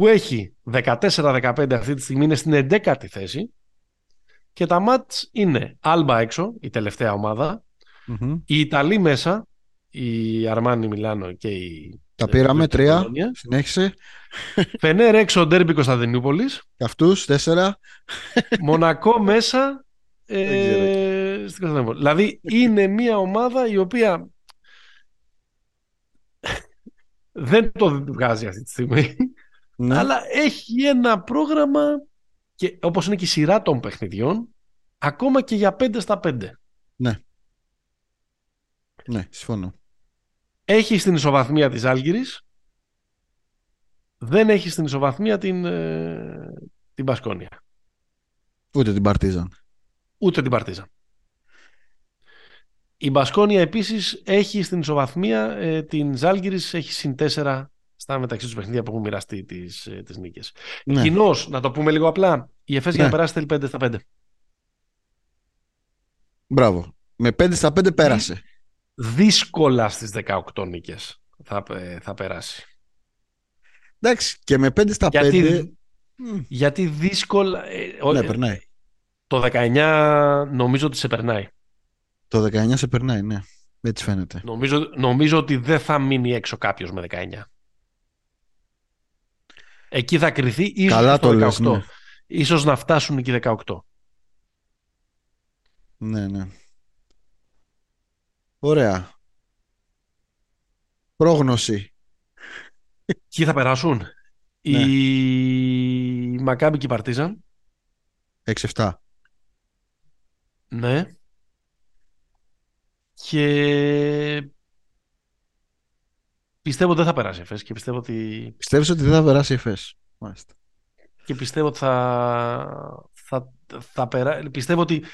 που έχει 14-15 αυτή τη στιγμή είναι στην 11η θέση και τα μάτς είναι Άλμπα έξω, η τελευταία ομάδα, mm-hmm. η Ιταλή μέσα, η Αρμάνι Μιλάνο και η τα πήραμε τρία. Συνέχισε. Φενέρ έξω Ντέρμπι Κωνσταντινούπολης. Και αυτούς τέσσερα. Μονακό μέσα. Ε, στην Κωνσταντινούπολη. Δηλαδή είναι μια ομάδα η οποία δεν το βγάζει αυτή τη στιγμή. Ναι. Αλλά έχει ένα πρόγραμμα και όπως είναι και η σειρά των παιχνιδιών ακόμα και για 5 στα 5. Ναι. Ναι, συμφωνώ. Έχει στην ισοβαθμία της Άλγηρης, δεν έχει στην ισοβαθμία την, ε, την Πασκόνια. Ούτε την Παρτίζαν. Ούτε την Παρτίζαν. Η Μπασκόνια επίσης έχει στην ισοβαθμία ε, την Ζάλγκυρης, έχει συν 4 στα μεταξύ τους παιχνίδια που έχουν μοιραστεί τις, ε, τις νίκες. Ναι. Κοινώς, να το πούμε λίγο απλά, η ΕΦΕΣ για να ναι. περάσει θέλει 5 στα 5. Μπράβο. Με 5 στα 5 πέρασε δύσκολα στις 18 νίκες. θα, θα περάσει. Εντάξει, και με 5 στα 5. Γιατί, γιατί δύσκολα. Ε, ναι, περνάει. Το 19 νομίζω ότι σε περνάει. Το 19 σε περνάει, ναι. Έτσι φαίνεται. Νομίζω, νομίζω ότι δεν θα μείνει έξω κάποιος με 19. Εκεί θα κρυθεί ίσως Καλά το 18. Λες, ναι. Ίσως να φτάσουν εκεί 18. Ναι, ναι. Ωραία. Πρόγνωση. Ποιοι θα περάσουν. Ναι. Η Μακάμπη και η Παρτίζαν. 6-7. Ναι. Και πιστεύω ότι δεν θα περάσει η ΕΦΕΣ και πιστεύω ότι... Πιστεύεις ότι δεν θα περάσει η ΕΦΕΣ. Μάλιστα. Και πιστεύω ότι θα, θα, θα περάσει... Πιστεύω ότι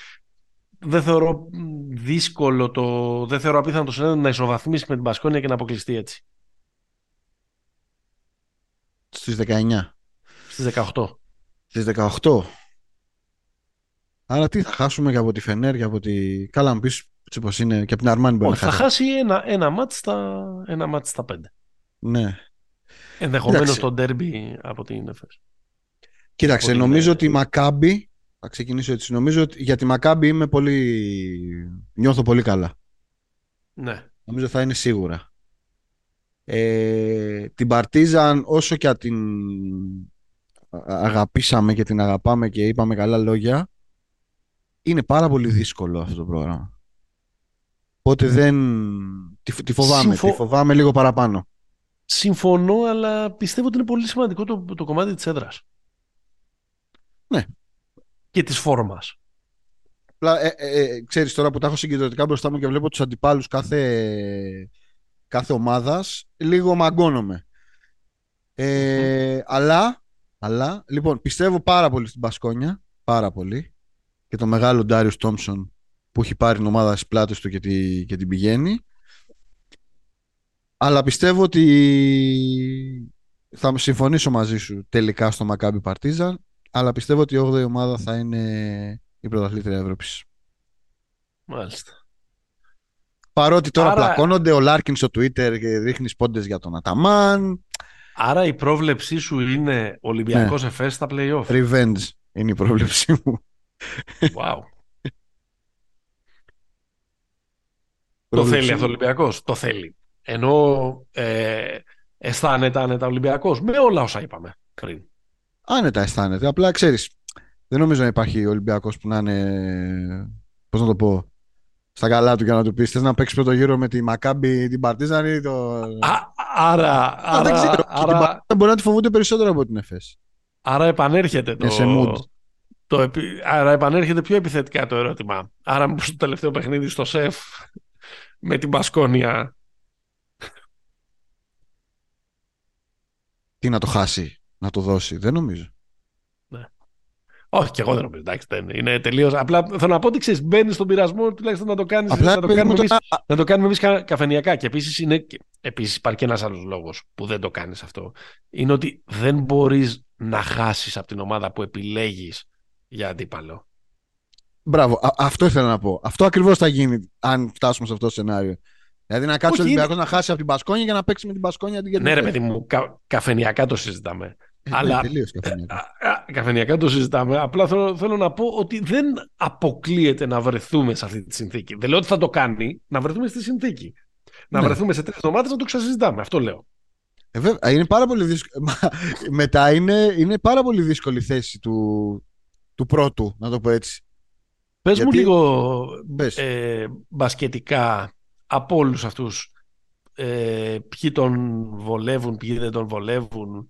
δεν θεωρώ δύσκολο το... Δεν θεωρώ απίθανο το συνέδριο να ισοβαθμίσει με την Πασκόνια και να αποκλειστεί έτσι. Στις 19. Στις 18. Στις 18. Άρα τι θα χάσουμε και από τη Φενέρ και από τη... Καλά να πεις έτσι πως είναι και από την Αρμάνη μπορεί Όχι, να χάσει. Θα χάσει ένα, ένα μάτς στα, ένα μάτς στα πέντε. Ναι. Ενδεχομένως το ντέρμπι από την ΕΦΕΣ. Κοίταξε, νομίζω ότι η Μακάμπη. Θα ξεκινήσω έτσι. Νομίζω ότι για τη Μακάμπη είμαι πολύ. Νιώθω πολύ καλά. Ναι. Νομίζω θα είναι σίγουρα. Ε, την Παρτίζαν όσο και την αγαπήσαμε και την αγαπάμε και είπαμε καλά λόγια είναι πάρα πολύ δύσκολο αυτό το πρόγραμμα. Οπότε δεν. Τη, τη φοβάμαι. Συμφω... Τη φοβάμαι λίγο παραπάνω. Συμφωνώ, αλλά πιστεύω ότι είναι πολύ σημαντικό το, το κομμάτι της έδρας. Ναι. Και της φόρμας. Απλά, ε, ε, ε, ξέρεις, τώρα που τα έχω συγκεντρωτικά μπροστά μου και βλέπω τους αντιπάλους κάθε, κάθε ομάδας, λίγο μαγκώνομαι. Ε, αλλά, αλλά, λοιπόν, πιστεύω πάρα πολύ στην Πασκόνια. Πάρα πολύ. Και το μεγάλο Ντάριο Τόμψον που έχει πάρει την ομάδα στις πλάτες του και, τη, και την πηγαίνει. Αλλά πιστεύω ότι θα συμφωνήσω μαζί σου τελικά στο Μακάμπι Παρτίζαν, αλλά πιστεύω ότι η 8η ομάδα θα είναι η πρωταθλήτρια Ευρώπης. Μάλιστα. Παρότι τώρα Άρα... πλακώνονται ο Λάρκιν στο Twitter και δείχνει πόντες για τον Αταμάν. Άρα η πρόβλεψή σου είναι Ολυμπιακός ναι. Εφές στα play-off. Revenge είναι η πρόβλεψή μου. Wow. Το θέλει αυτό ο Ολυμπιακός. Το θέλει. Ενώ ε, αισθάνεται άνετα Ολυμπιακός με όλα όσα είπαμε πριν. Άνετα αισθάνεται. Απλά ξέρεις, δεν νομίζω να υπάρχει Ολυμπιακός που να είναι. Πώς να το πω. Στα καλά του για να του πεις: Θες να παίξεις πρώτο γύρο με τη Μακάμπη, την Παρτίζαν ή το. Α, άρα. άρα, δεν ξέρω. Άρα, την μπορεί να τη φοβούνται περισσότερο από την ΕΦΕΣ. Άρα επανέρχεται το. σε mood. Το, άρα επανέρχεται πιο επιθετικά το ερώτημα. Άρα μήπως το τελευταίο παιχνίδι στο ΣΕΦ με την Πασκόνια. Τι να το χάσει, να το δώσει. Δεν νομίζω. Ναι. Όχι, και εγώ δεν νομίζω. Εντάξει, δεν είναι τελείως. Απλά θέλω να πω ότι ξέρεις, μπαίνεις στον πειρασμό τουλάχιστον να το κάνεις. Να, το κάνουμε εμείς, να το κάνουμε εμείς καφενιακά. Και επίσης είναι. Επίσης υπάρχει και ένας άλλος λόγος που δεν το κάνεις αυτό. Είναι ότι δεν μπορείς να χάσεις από την ομάδα που επιλέγεις για αντίπαλο. Μπράβο, αυτό ήθελα να πω. Αυτό ακριβώς θα γίνει αν φτάσουμε σε αυτό το σενάριο. Δηλαδή να κάτσει ο Ολυμπιακός να χάσει από την Πασκόνια για να παίξει με την Πασκόνια αντί για την Ναι, ρε παιδί μου, κα, καφενιακά το συζητάμε. Ε, ναι, Αλλά... τελείως καφενιακά. καφενιακά το συζητάμε. Απλά θέλω, θέλω να πω ότι δεν αποκλείεται να βρεθούμε σε αυτή τη συνθήκη. Δεν λέω ότι θα το κάνει, να βρεθούμε στη συνθήκη. Να ναι. βρεθούμε σε τρεις εβδομάδες να το ξασυζητάμε. Αυτό λέω. Ε, βέβαια, είναι πάρα πολύ δύσκολο. Μετά είναι, είναι πάρα πολύ δύσκολη η θέση του, του πρώτου, να το πω έτσι. Πες μου λίγο ε, μπασκετικά από όλους αυτούς ε, ποιοι τον βολεύουν, ποιοι δεν τον βολεύουν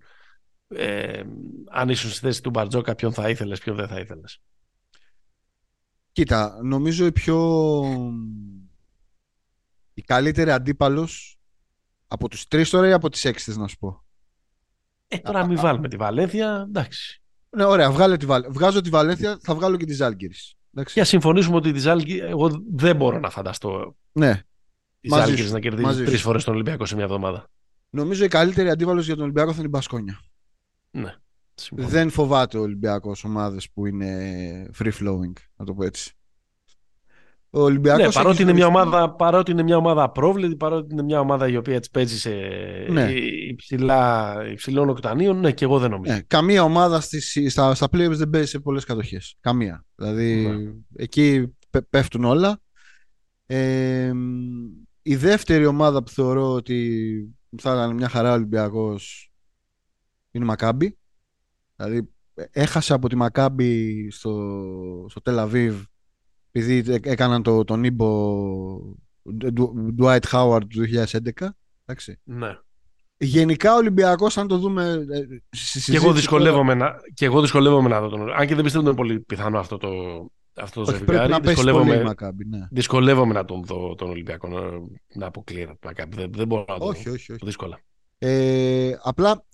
ε, αν ήσουν στη θέση του Μπαρτζόκα ποιον θα ήθελες, ποιον δεν θα ήθελες. Κοίτα, νομίζω η πιο η καλύτερη αντίπαλος από τους τρεις τώρα ή από τις έξι να σου πω; Ε, τώρα μην βάλουμε τη Βαλένθια, εντάξει. Ναι, ωραία, βγάλε τη βγάζω τη Βαλένθια, θα βγάλω και τη Ζάλγκυρης. Και συμφωνήσουμε ότι τη Ζάλγκη, εγώ δεν μπορώ να φανταστώ ναι. τη Ζάλγκη να κερδίσει τρεις φορές τον Ολυμπιακό σε μια εβδομάδα. Νομίζω η καλύτερη αντίβαλος για τον Ολυμπιακό θα είναι η Μπασκόνια. Ναι. Συμφωνώ. Δεν φοβάται ο Ολυμπιακός ομάδες που είναι free flowing, να το πω έτσι. Ο Ολυμπιακός ναι, παρότι, έχει είναι μια ζοριστεί. ομάδα, παρότι είναι μια ομάδα απρόβλητη, παρότι είναι μια ομάδα η οποία έτσι παίζει σε Ναι. υψηλά, υψηλών οκτανίων, ναι, και εγώ δεν νομίζω. Ναι, καμία ομάδα στις, στα, στα playoffs δεν παίζει σε πολλές κατοχές. Καμία. Δηλαδή Ναι. εκεί πε- πέφτουν όλα. Ε, η δεύτερη ομάδα που θεωρώ ότι θα ήταν μια χαρά Ολυμπιακός είναι η Μακάμπι. Δηλαδή ε, έχασε από τη Μακάμπι στο, στο Τελαβίβ επειδή έ- έκαναν το, τον Ήμπο Dwight Howard του 2011. Εντάξει. Ναι. Γενικά ο Ολυμπιακός αν το δούμε ε, στη Και συζήτηση εγώ, τώρα- δυσκολεύομαι να, και εγώ δυσκολεύομαι να δω τον. Αν και δεν πιστεύω ότι είναι πολύ πιθανό αυτό το, αυτό το Όχι, πρέπει ζευγάρι. να πέσει πολύ η Δυσκολεύομαι, Μακάμπι, ναι. δυσκολεύομαι να τον δω τον Ολυμπιακό να, να αποκλείεται από την Μακάμπι. Δεν, δεν μπορώ να το Όχι, δω. όχι, όχι. Δύσκολα. Ε, απλά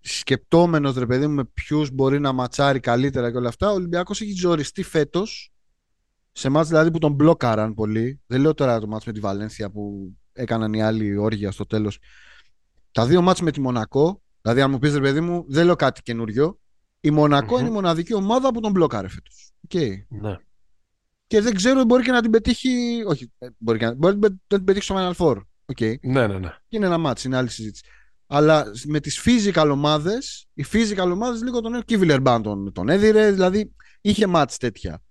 σκεπτόμενος ρε παιδί μου με ποιους μπορεί να ματσάρει καλύτερα και όλα αυτά ο Ολυμπιακός έχει ζοριστεί φέτος σε μάτς δηλαδή που τον μπλόκαραν πολύ δεν λέω τώρα το μάτς με τη Βαλένθια που έκαναν οι άλλοι όργια στο τέλος τα δύο μάτς με τη Μονακό δηλαδή αν μου πεις ρε παιδί μου δεν λέω κάτι καινούριο η μονακο Μμμ. είναι η μοναδική ομάδα που τον μπλόκαρε φέτος okay. Ναι. και δεν ξέρω μπορεί και να την πετύχει όχι ε, μπορεί, και να, μπορεί να την πετύχει στο Final Four okay. ναι, ναι, ναι. Και είναι ένα μάτς, είναι άλλη συζήτηση. Αλλά με τις physical ομάδες, οι physical ομάδες λίγο τον Κίβιλερ Μπάν τον, τον έδιρε, δηλαδή είχε μάτς τέτοια.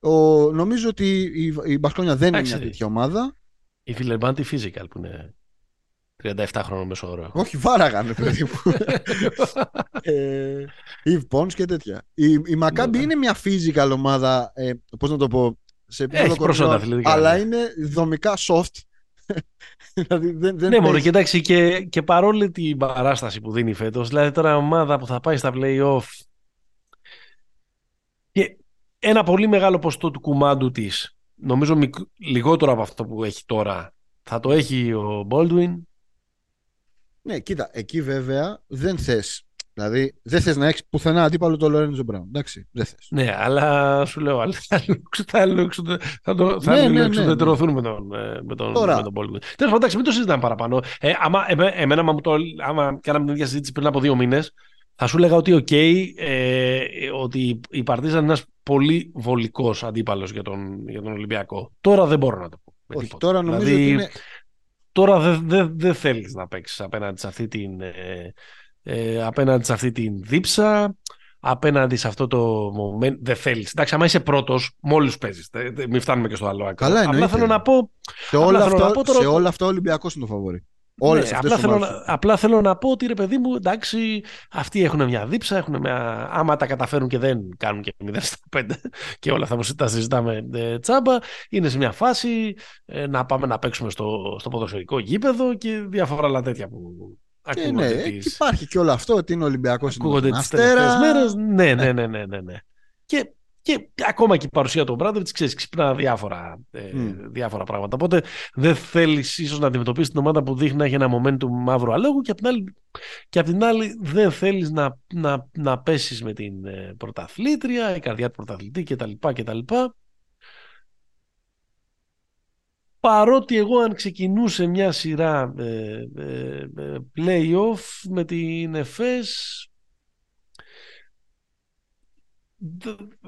Ο, νομίζω ότι η, η Μπασκόνια δεν είναι Εντάξει. μια τέτοια ομάδα. Η Φιλερμπάντη Physical που είναι 37 χρόνων μέσο όρο. Όχι, βάραγανε παιδί μου. ε, Yves Pons και τέτοια. Η, η Maccabi Ναι. είναι μια physical ομάδα, ε, πώς να το πω, σε επίπεδο Έχει προσόντα κορυφών, αθλητικά, αλλά ναι. είναι δομικά soft. δηλαδή δεν, δεν ναι, μόνο παίζει. και εντάξει, και, και παρόλη την παράσταση που δίνει φέτος, δηλαδή τώρα ομάδα που θα πάει στα playoff και ένα πολύ μεγάλο ποστό του κουμάντου της, νομίζω μικ- λιγότερο από αυτό που έχει τώρα, θα το έχει ο Baldwin. Ναι, κοίτα, εκεί βέβαια δεν θες. Δηλαδή, δεν θες να έχεις πουθενά αντίπαλο το Λορέντζο Μπράουν. Εντάξει, δεν θες. Ναι, αλλά σου λέω, αλλά θα αλλάξουν- θα αλλάξουν- θα το- θα Ναι, ναι, ναι, εξουδετερωθούν με τον, ε, με τον, Τώρα. με τον Baldwin. Τέλος πάντων, εντάξει, μην το συζητάμε παραπάνω. Ε, άμα, εμέ- εμένα, άμα, μου το, άμα κάναμε την ίδια συζήτηση πριν από δύο μήνες, θα σου έλεγα ότι οκ, ε, ότι η Παρτίζαν είναι ένας πολύ βολικός αντίπαλος για τον, για τον Ολυμπιακό. Τώρα δεν μπορώ να το πω. με Όχι, τίποτα. τώρα νομίζω Δηλαδή, ότι είναι. Τώρα δεν δε, δεν θέλεις να παίξεις απέναντι σε αυτή την, ε, ε, απέναντι σε αυτή την δίψα, απέναντι σε αυτό το momentum. Δεν θέλεις. Εντάξει, άμα είσαι πρώτος, με όλους παίζεις. Δεν- δεν- Μην φτάνουμε και στο άλλο άκρο. Καλά, Απλά εννοείται. θέλω να πω... Σε όλα, απλά θέλω αυτά, να πω τώρα σε ότι- όλα αυτά ο Ολυμπιακός είναι το φαβορί. Όλες ναι, αυτές απλά, τι θέλω ομάδες. να, απλά θέλω να πω ότι ρε παιδί μου, εντάξει, αυτοί έχουν μια δίψα, έχουν μια... άμα τα καταφέρουν και δεν κάνουν και 0 στα 5 και όλα αυτά που τα συζητάμε ε, τσάμπα, είναι σε μια φάση ε, να πάμε να παίξουμε στο, στο ποδοσφαιρικό γήπεδο και διάφορα άλλα τέτοια που Και ακούγονται ναι, τις- και υπάρχει και όλο αυτό ότι είναι Ολυμπιακός. ακούγονται τις τελευταίες μέρες. Ναι, ναι, ναι, ναι, ναι, ναι. Και, και ακόμα και η παρουσία του Μπράντοβιτς, ξέρεις, ξυπνά διάφορα, ε, Μμ. διάφορα πράγματα. Οπότε δεν θέλεις ίσως να αντιμετωπίσεις την ομάδα που δείχνει να έχει ένα momentum μαύρου αλόγου και απ' την άλλη, και απ' την άλλη δεν θέλεις να, να, να πέσεις με την ε, πρωταθλήτρια, η καρδιά του πρωταθλητή κτλ. κτλ. Παρότι εγώ αν ξεκινούσε μια σειρά ε, ε, ε, play-off με την ΕΦΕΣ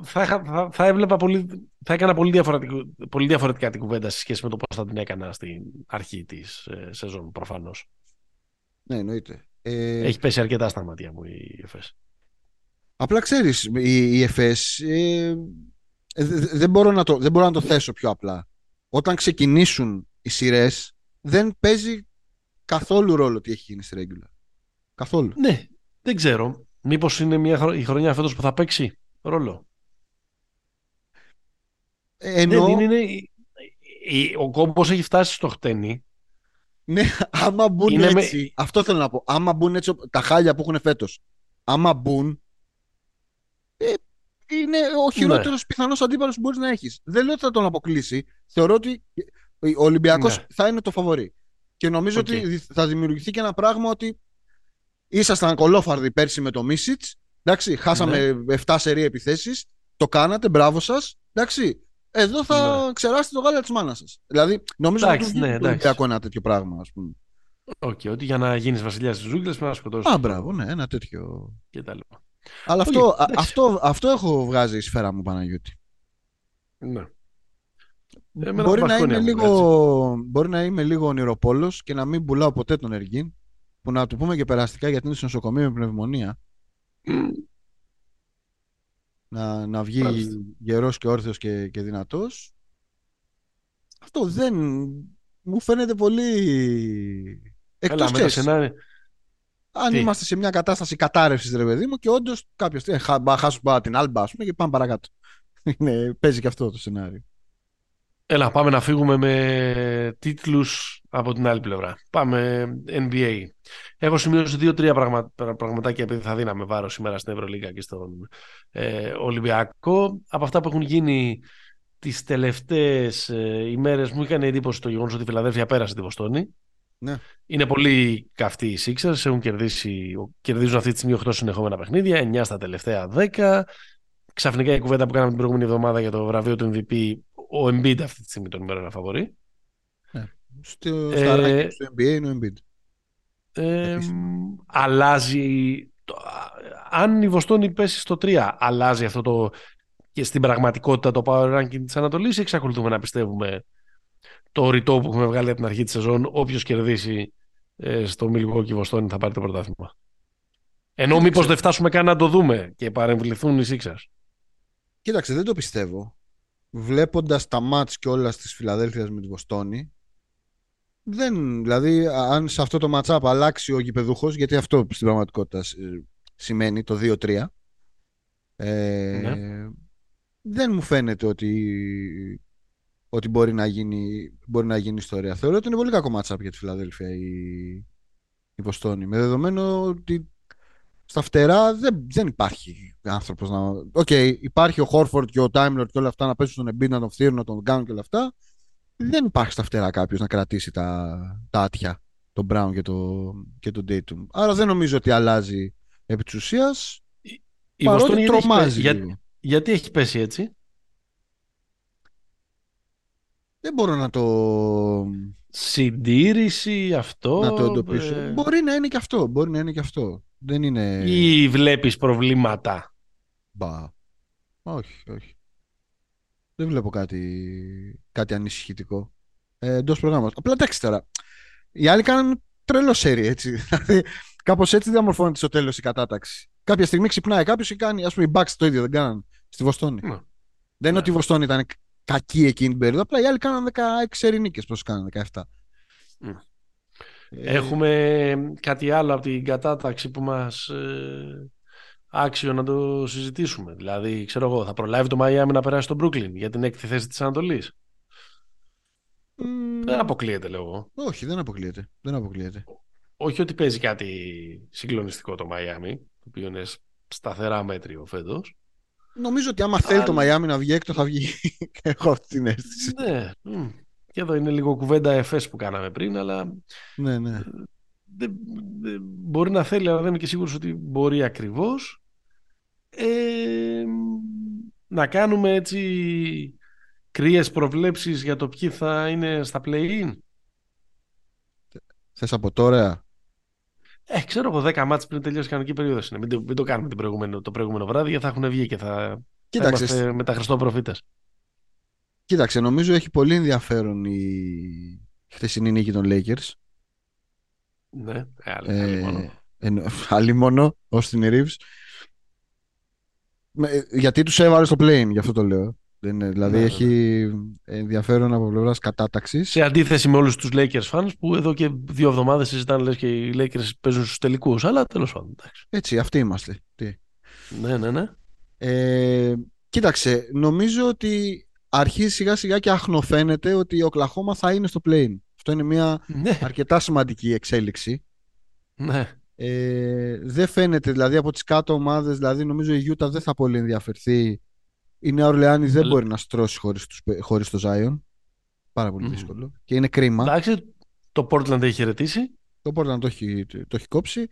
θα, είχα- θα, θα έβλεπα πολύ, θα έκανα πολύ, διαφορετικό, πολύ διαφορετικά την κουβέντα σε σχέση με το πώς θα την έκανα στην αρχή της ε, σεζόν προφανώς. Ναι, εννοείται. Ε, Έχει πέσει αρκετά στα μάτια μου η ΕΦΕΣ. Απλά ξέρεις, η, η ΕΦΕΣ ε, ε, δε- δε- δεν, μπορώ να το, δεν μπορώ να το θέσω πιο απλά. Όταν ξεκινήσουν οι σειρές, δεν παίζει καθόλου ρόλο τι έχει γίνει στη regular. Καθόλου. Ναι, δεν ξέρω. Μήπως είναι μια, χρο- η χρονιά φέτος που θα παίξει; Ρόλο. Ε, Ενώ, Δεν είναι, η- η- ο κόμπος έχει φτάσει στο χτένι. ναι, άμα μπουν Είναι με- έτσι, αυτό θέλω να πω. Άμα μπουν έτσι τα χάλια που έχουν φέτος, άμα μπουν, ε, είναι ο χειρότερος πιθανός αντίπαλος που μπορείς να έχεις. Δεν λέω ότι θα τον αποκλείσει. Θεωρώ ότι ο Ολυμπιακός Ναι. θα είναι το φαβορί. Και νομίζω Οκ. ότι θα δημιουργηθεί και ένα πράγμα ότι ήσασταν κωλόφαρδοι πέρσι με το Μίσιτς. Εντάξει, χάσαμε 7 σερί επιθέσεις. Το κάνατε, μπράβο σας. Εντάξει, εδώ θα ξεράσετε το γάλα της μάνας σας. Δηλαδή, νομίζω Ναι. Εντάξει, ότι ναι, ναι, εντάξει. Ολυμπιακό ένα τέτοιο πράγμα, ας πούμε. Οκ, ότι για να γίνεις βασιλιάς της ζούγκλας πρέπει να σκοτώσεις Α, μπράβο, ναι, ένα τέτοιο. και τα λοιπά. Αλλά Οκ, αυτό, α- εντάξει. αυτό, αυτό έχω βγάζει η σφαίρα μου, Παναγιώτη. Ναι. μπορεί, να είμαι λίγο, μπορεί να είμαι λίγο ονειροπόλος και να μην πουλάω ποτέ τον Εργίν που να του πούμε και περαστικά γιατί είναι στο νοσοκομείο με πνευμονία να, να βγει Μάλιστα. γερός και όρθιος και, και δυνατός. Αυτό δεν μου φαίνεται πολύ εκτός Έλα, σενάρι... αν είμαστε σε μια κατάσταση κατάρρευσης ρε παιδί μου και όντως κάποιος ε, χάσουμε την άλμπα πούμε, και πάμε παρακάτω. Παίζει και αυτό το σενάριο Έλα, πάμε να φύγουμε με τίτλους από την άλλη πλευρά. Πάμε NBA. Έχω σημειώσει δύο-τρία πραγμα... πραγματάκια επειδή θα δίναμε βάρο σήμερα στην Ευρωλίγα και στον ε, Ολυμπιακό. Από αυτά που έχουν γίνει τις τελευταίες ε, ημέρες μου είχαν εντύπωση το γεγονός ότι η Φιλαδέλφια πέρασε τη Βοστόνη. Ναι. Είναι πολύ καυτοί οι Sixers, έχουν κερδίσει, κερδίζουν αυτή τη στιγμή 8 συνεχόμενα παιχνίδια, 9 στα τελευταία 10. Ξαφνικά η κουβέντα που κάναμε την προηγούμενη εβδομάδα για το βραβείο του MVP ο Embiid αυτή τη στιγμή τον ημέρα να φαβορεί. Ναι. Στο, ε, στο NBA είναι ο Embiid. Ε, αλλάζει αν η Βοστόνη πέσει στο 3 αλλάζει αυτό το και στην πραγματικότητα το power ranking της Ανατολής ή εξακολουθούμε να πιστεύουμε το ρητό που έχουμε βγάλει από την αρχή της σεζόν όποιος κερδίσει ε, στο Milwaukee Βοστόνη θα πάρει το πρωτάθλημα. Ενώ μήπως δεν φτάσουμε καν να το δούμε και παρεμβληθούν οι Sixers. Κοίταξε, δεν το πιστεύω βλέποντας τα μάτς και όλα της Φιλαδέλφειας με τη Βοστόνη δεν, δηλαδή αν σε αυτό το matchup αλλάξει ο γηπεδούχος γιατί αυτό στην πραγματικότητα σημαίνει το 2-3 ε, ναι. δεν μου φαίνεται ότι ότι μπορεί να γίνει, μπορεί να γίνει ιστορία. Θεωρώ ότι είναι πολύ κακό matchup για τη Φιλαδέλφεια η, η Βοστόνη. Με δεδομένο ότι στα φτερά δεν, δεν υπάρχει άνθρωπος να. OK, okay, υπάρχει ο Χόρφορντ και ο Time Lord και όλα αυτά να πέσουν στον Εμπίν, να τον φθείρουν, να τον κάνουν και όλα αυτά. Δεν υπάρχει στα φτερά κάποιος να κρατήσει τα, τα άτια, τον Μπράουν και, το, και τον Dayton. Άρα δεν νομίζω ότι αλλάζει επί της ουσίας. Η Βοστόνη τρομάζει. Για, γιατί έχει πέσει έτσι; Δεν μπορώ να το συντήρηση, αυτό. Να το εντοπίσω. Ε... Μπορεί να είναι και αυτό. Μπορεί να είναι και αυτό. Δεν είναι... Ή βλέπεις προβλήματα. Μπα. Όχι, όχι. Δεν βλέπω κάτι, κάτι ανησυχητικό. Ε, Εντός προγράμματος. Απλά εντάξει τώρα. Οι άλλοι κάνουν τρελό σερί, έτσι. Δηλαδή, κάπως έτσι διαμορφώνεται στο τέλος η κατάταξη. Κάποια στιγμή ξυπνάει κάποιος και κάνει. Α πούμε, οι Bucks το ίδιο δεν κάναν στη Βοστόνη. Ναι. Δεν είναι ότι η Βοστόνη ήταν κακή εκείνη την περίοδο. Απλά οι άλλοι κάναν 16 νίκες. Πώς κάναν 17. Mm. Έχουμε κάτι άλλο από την κατάταξη που μας ε, άξιο να το συζητήσουμε. Δηλαδή, ξέρω εγώ, θα προλάβει το Μαϊάμι να περάσει στο Brooklyn για την έκτη θέση της Ανατολής. Mm. Δεν αποκλείεται, λέω εγώ. Όχι, δεν αποκλείεται. Δεν αποκλείεται. Όχι ότι παίζει κάτι συγκλονιστικό το Μαϊάμι, το οποίο είναι σταθερά μέτριο φέτος. Νομίζω ότι άμα θέλει το Μαϊάμι να βγει έκτο θα βγει. Έχω αυτή την αίσθηση. Ναι. Και εδώ είναι λίγο κουβέντα εφές που κάναμε πριν, αλλά ναι, ναι. Δεν, μπορεί να θέλει, αλλά δεν είμαι και σίγουρος ότι μπορεί ακριβώς. Ε, να κάνουμε έτσι κρύες προβλέψεις για το ποιοι θα είναι στα play-in. Θες από τώρα. Ε, ξέρω εγώ 10 μάτς πριν τελειώσει η κανονική περίοδος είναι. Μην το, μην το κάνουμε την προηγούμενο, το προηγούμενο βράδυ γιατί θα έχουν βγει και θα, Κοίταξε, θα είμαστε με τα Χριστό Κοίταξε, νομίζω έχει πολύ ενδιαφέρον η χθεσινή νίκη των Lakers. Ναι, άλλη, μόνο. Ε, άλλη μόνο, ως την Reeves. Γιατί τους έβαλε στο plane, γι' αυτό το λέω. Δεν δηλαδή ναι, έχει ναι. ενδιαφέρον από πλευράς κατάταξης. Σε αντίθεση με όλους τους Lakers fans που εδώ και δύο εβδομάδες συζητάνε λες και οι Lakers παίζουν στους τελικούς. Αλλά τέλος πάντων. Έτσι, αυτοί είμαστε. Τι. Ναι, ναι, ναι. Ε, κοίταξε, νομίζω ότι αρχίζει σιγά σιγά και αχνοφαίνεται ότι ο Οκλαχώμα θα είναι στο plane. Αυτό είναι μια ναι. αρκετά σημαντική εξέλιξη. Ναι. Ε, δεν φαίνεται, δηλαδή από τις κάτω ομάδες, δηλαδή νομίζω η Γιούτα δεν θα πολύ ενδιαφερθεί. Η Νέα Ορλεάνης δεν μπορεί να στρώσει χωρίς, τους, χωρίς το Ζάιον. Πάρα πολύ δύσκολο. Και είναι κρίμα. Εντάξει, το Portland έχει χαιρετήσει. Το Portland το έχει, το έχει κόψει.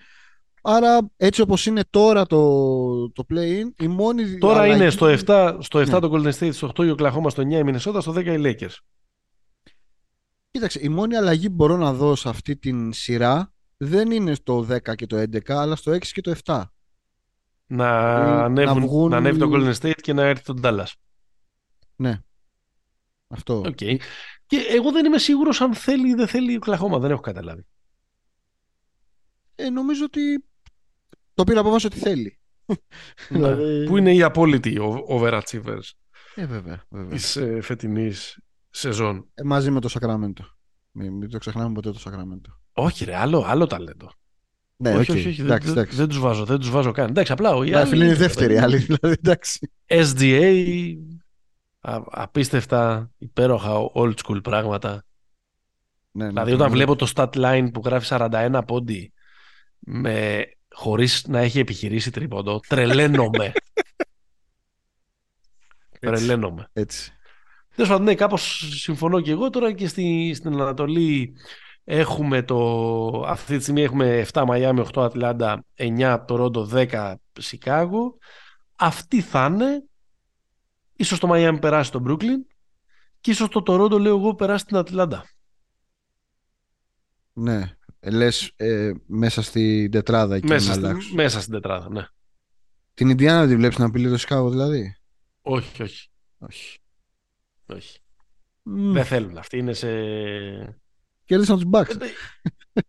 Άρα έτσι όπως είναι τώρα το, το play-in, η μόνη Τώρα είναι στο 7, στο 7 ναι. το Golden State, στο 8 η Oklahoma, στο 9 η Minnesota, στο 10 οι Lakers. Κοίταξε, η μόνη αλλαγή που μπορώ να δω σε αυτή την σειρά δεν είναι στο 10 και το 11, αλλά στο 6 και το 7. Να, ανέβουν, να, βγουν... να ανέβει το Golden State και να έρθει το Dallas. Ναι. Αυτό. Okay. Και εγώ δεν είμαι σίγουρος αν θέλει ή δεν θέλει ο Κλαχώμα. Δεν έχω καταλάβει. Ε, νομίζω ότι το πήρα από ότι θέλει. Ναι. δηλαδή... Πού είναι οι απόλυτοι overachievers ε, βέβαια, βέβαια. της ε, φετινής σεζόν. Ε, μαζί με το Σακραμέντο. Μην, μην το ξεχνάμε ποτέ το Σακραμέντο. Όχι ρε, άλλο, άλλο ταλέντο. Ναι, όχι, όχι, όχι, εντάξει, δεν, δεν τους βάζω, δεν τους βάζω καν. Εντάξει, απλά οι άλλοι... είναι η δεύτερη άλλη, δηλαδή, εντάξει. SDA, α, απίστευτα, υπέροχα, old school πράγματα. Ναι, ναι, δηλαδή, όταν ναι. βλέπω το stat line που γράφει 41 πόντι με, χωρίς να έχει επιχειρήσει τρίποντο, τρελαίνομαι. τρελαίνομαι. Έτσι. Τέλος πάντων, ναι, κάπως συμφωνώ και εγώ τώρα και στη, στην Ανατολή έχουμε το. Αυτή τη στιγμή έχουμε 7 Μαϊάμι, 8 Ατλάντα, 9 Τορόντο, 10 Σικάγο. Αυτή θα είναι. Ίσως το Μαϊάμι περάσει το Μπρούκλιν και ίσως το Τορόντο, λέω εγώ, περάσει την Ατλάντα. Ναι. Λες ε, μέσα στην τετράδα εκεί μέσα, στη, μέσα στην τετράδα, ναι. Την Ιντιάνα τη βλέπεις να απειλεί το Σικάγο δηλαδή; Όχι, όχι. Όχι. Όχι. Δεν θέλουν αυτοί. Είναι σε. Κέρδισαν τους Bucks. Ε,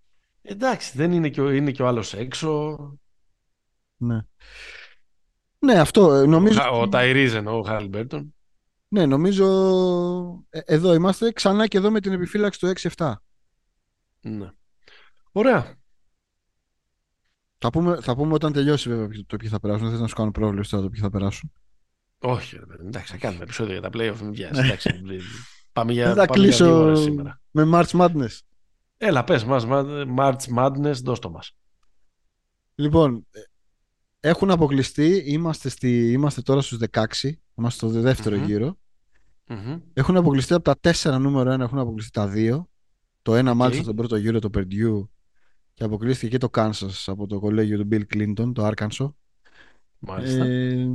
εντάξει, δεν είναι και, ο, είναι και ο άλλος έξω. Ναι. Ναι, αυτό ε, νομίζω. Ο, ο Ταϊρίζεν, ο Χάλμπερτον. Ναι, νομίζω. Ε, εδώ είμαστε ξανά και εδώ με την επιφύλαξη του 6-7. Ναι. Ωραία. Θα πούμε, θα πούμε όταν τελειώσει βέβαια το ποιοι θα περάσουν. Δεν θέλω να σου κάνω πρόβλημα τώρα το ποιοι θα περάσουν. Όχι, εντάξει, θα κάνουμε επεισόδιο για τα playoff. Μην Εντάξει, πάμε για, θα πάμε κλείσω σήμερα. με March Madness. Έλα, πες μας, March Madness, δώσ' το μας. Λοιπόν, έχουν αποκλειστεί, είμαστε, στη, είμαστε τώρα στους 16, είμαστε στο δευτερο γύρο. Mm-hmm. Έχουν αποκλειστεί από τα 4 νούμερο 1, έχουν αποκλειστεί τα 2. Το ένα okay. μάλιστα στον πρώτο γύρο, το Purdue, και αποκλείστηκε και το Kansas από το κολέγιο του Bill Clinton, το Arkansas. Μάλιστα. Ε,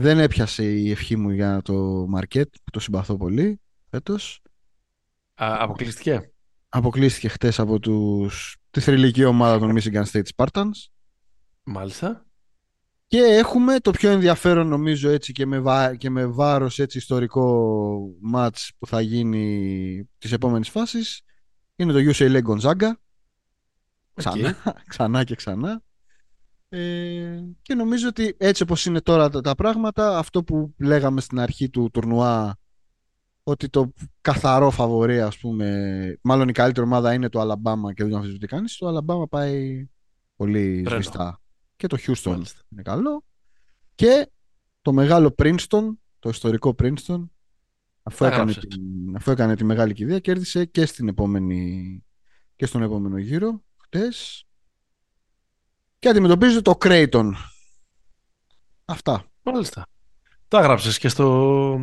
δεν έπιασε η ευχή μου για το Μαρκέτ, που το συμπαθώ πολύ φέτος. αποκλείστηκε; Αποκλείστηκε χτες από τους, τη θρηλυκή ομάδα των Michigan State Spartans. Μάλιστα. Και έχουμε το πιο ενδιαφέρον νομίζω έτσι και με, βά, και με βάρος έτσι ιστορικό μάτς που θα γίνει τις επόμενες φάσεις. Είναι το UCLA Gonzaga. Ξανά, ξανά και ξανά. Ε, και νομίζω ότι έτσι όπως είναι τώρα τα, πράγματα, αυτό που λέγαμε στην αρχή του τουρνουά, ότι το καθαρό φαβορή, ας πούμε, μάλλον η καλύτερη ομάδα είναι το Αλαμπάμα και δεν το αμφισβητεί κανείς, το Αλαμπάμα πάει πολύ σβηστά. Και το Houston είναι καλό. Και το μεγάλο Princeton, το ιστορικό Princeton, αφού έκανε, την, αφού έκανε τη μεγάλη κηδεία, κέρδισε και, στην επόμενη, και στον επόμενο γύρο, χτες, και αντιμετωπίζει το Κρέιτον. Αυτά. Μάλιστα. Τα έγραψες και στο,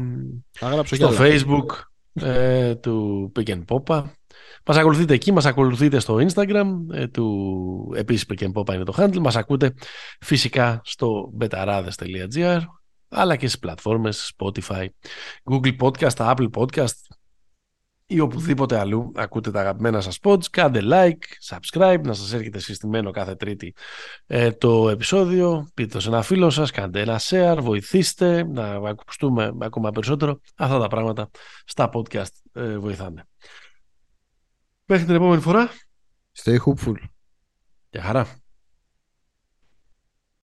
στο facebook ε, του Pick and Popa. Μας ακολουθείτε εκεί, μας ακολουθείτε στο Instagram ε, του επίσης Pick and Popa είναι το handle. Μας ακούτε φυσικά στο betarades.gr αλλά και στις πλατφόρμες Spotify, Google Podcast, Apple Podcast, ή οπουδήποτε αλλού ακούτε τα αγαπημένα σας pods, κάντε like, subscribe, να σας έρχεται συστημένο κάθε τρίτη ε, το επεισόδιο, πείτε το σε ένα φίλο σας, κάντε ένα share, βοηθήστε να ακουστούμε ακόμα περισσότερο. Αυτά τα πράγματα στα podcast ε, βοηθάνε. Μέχρι την επόμενη φορά. Stay hopeful. Γεια χαρά.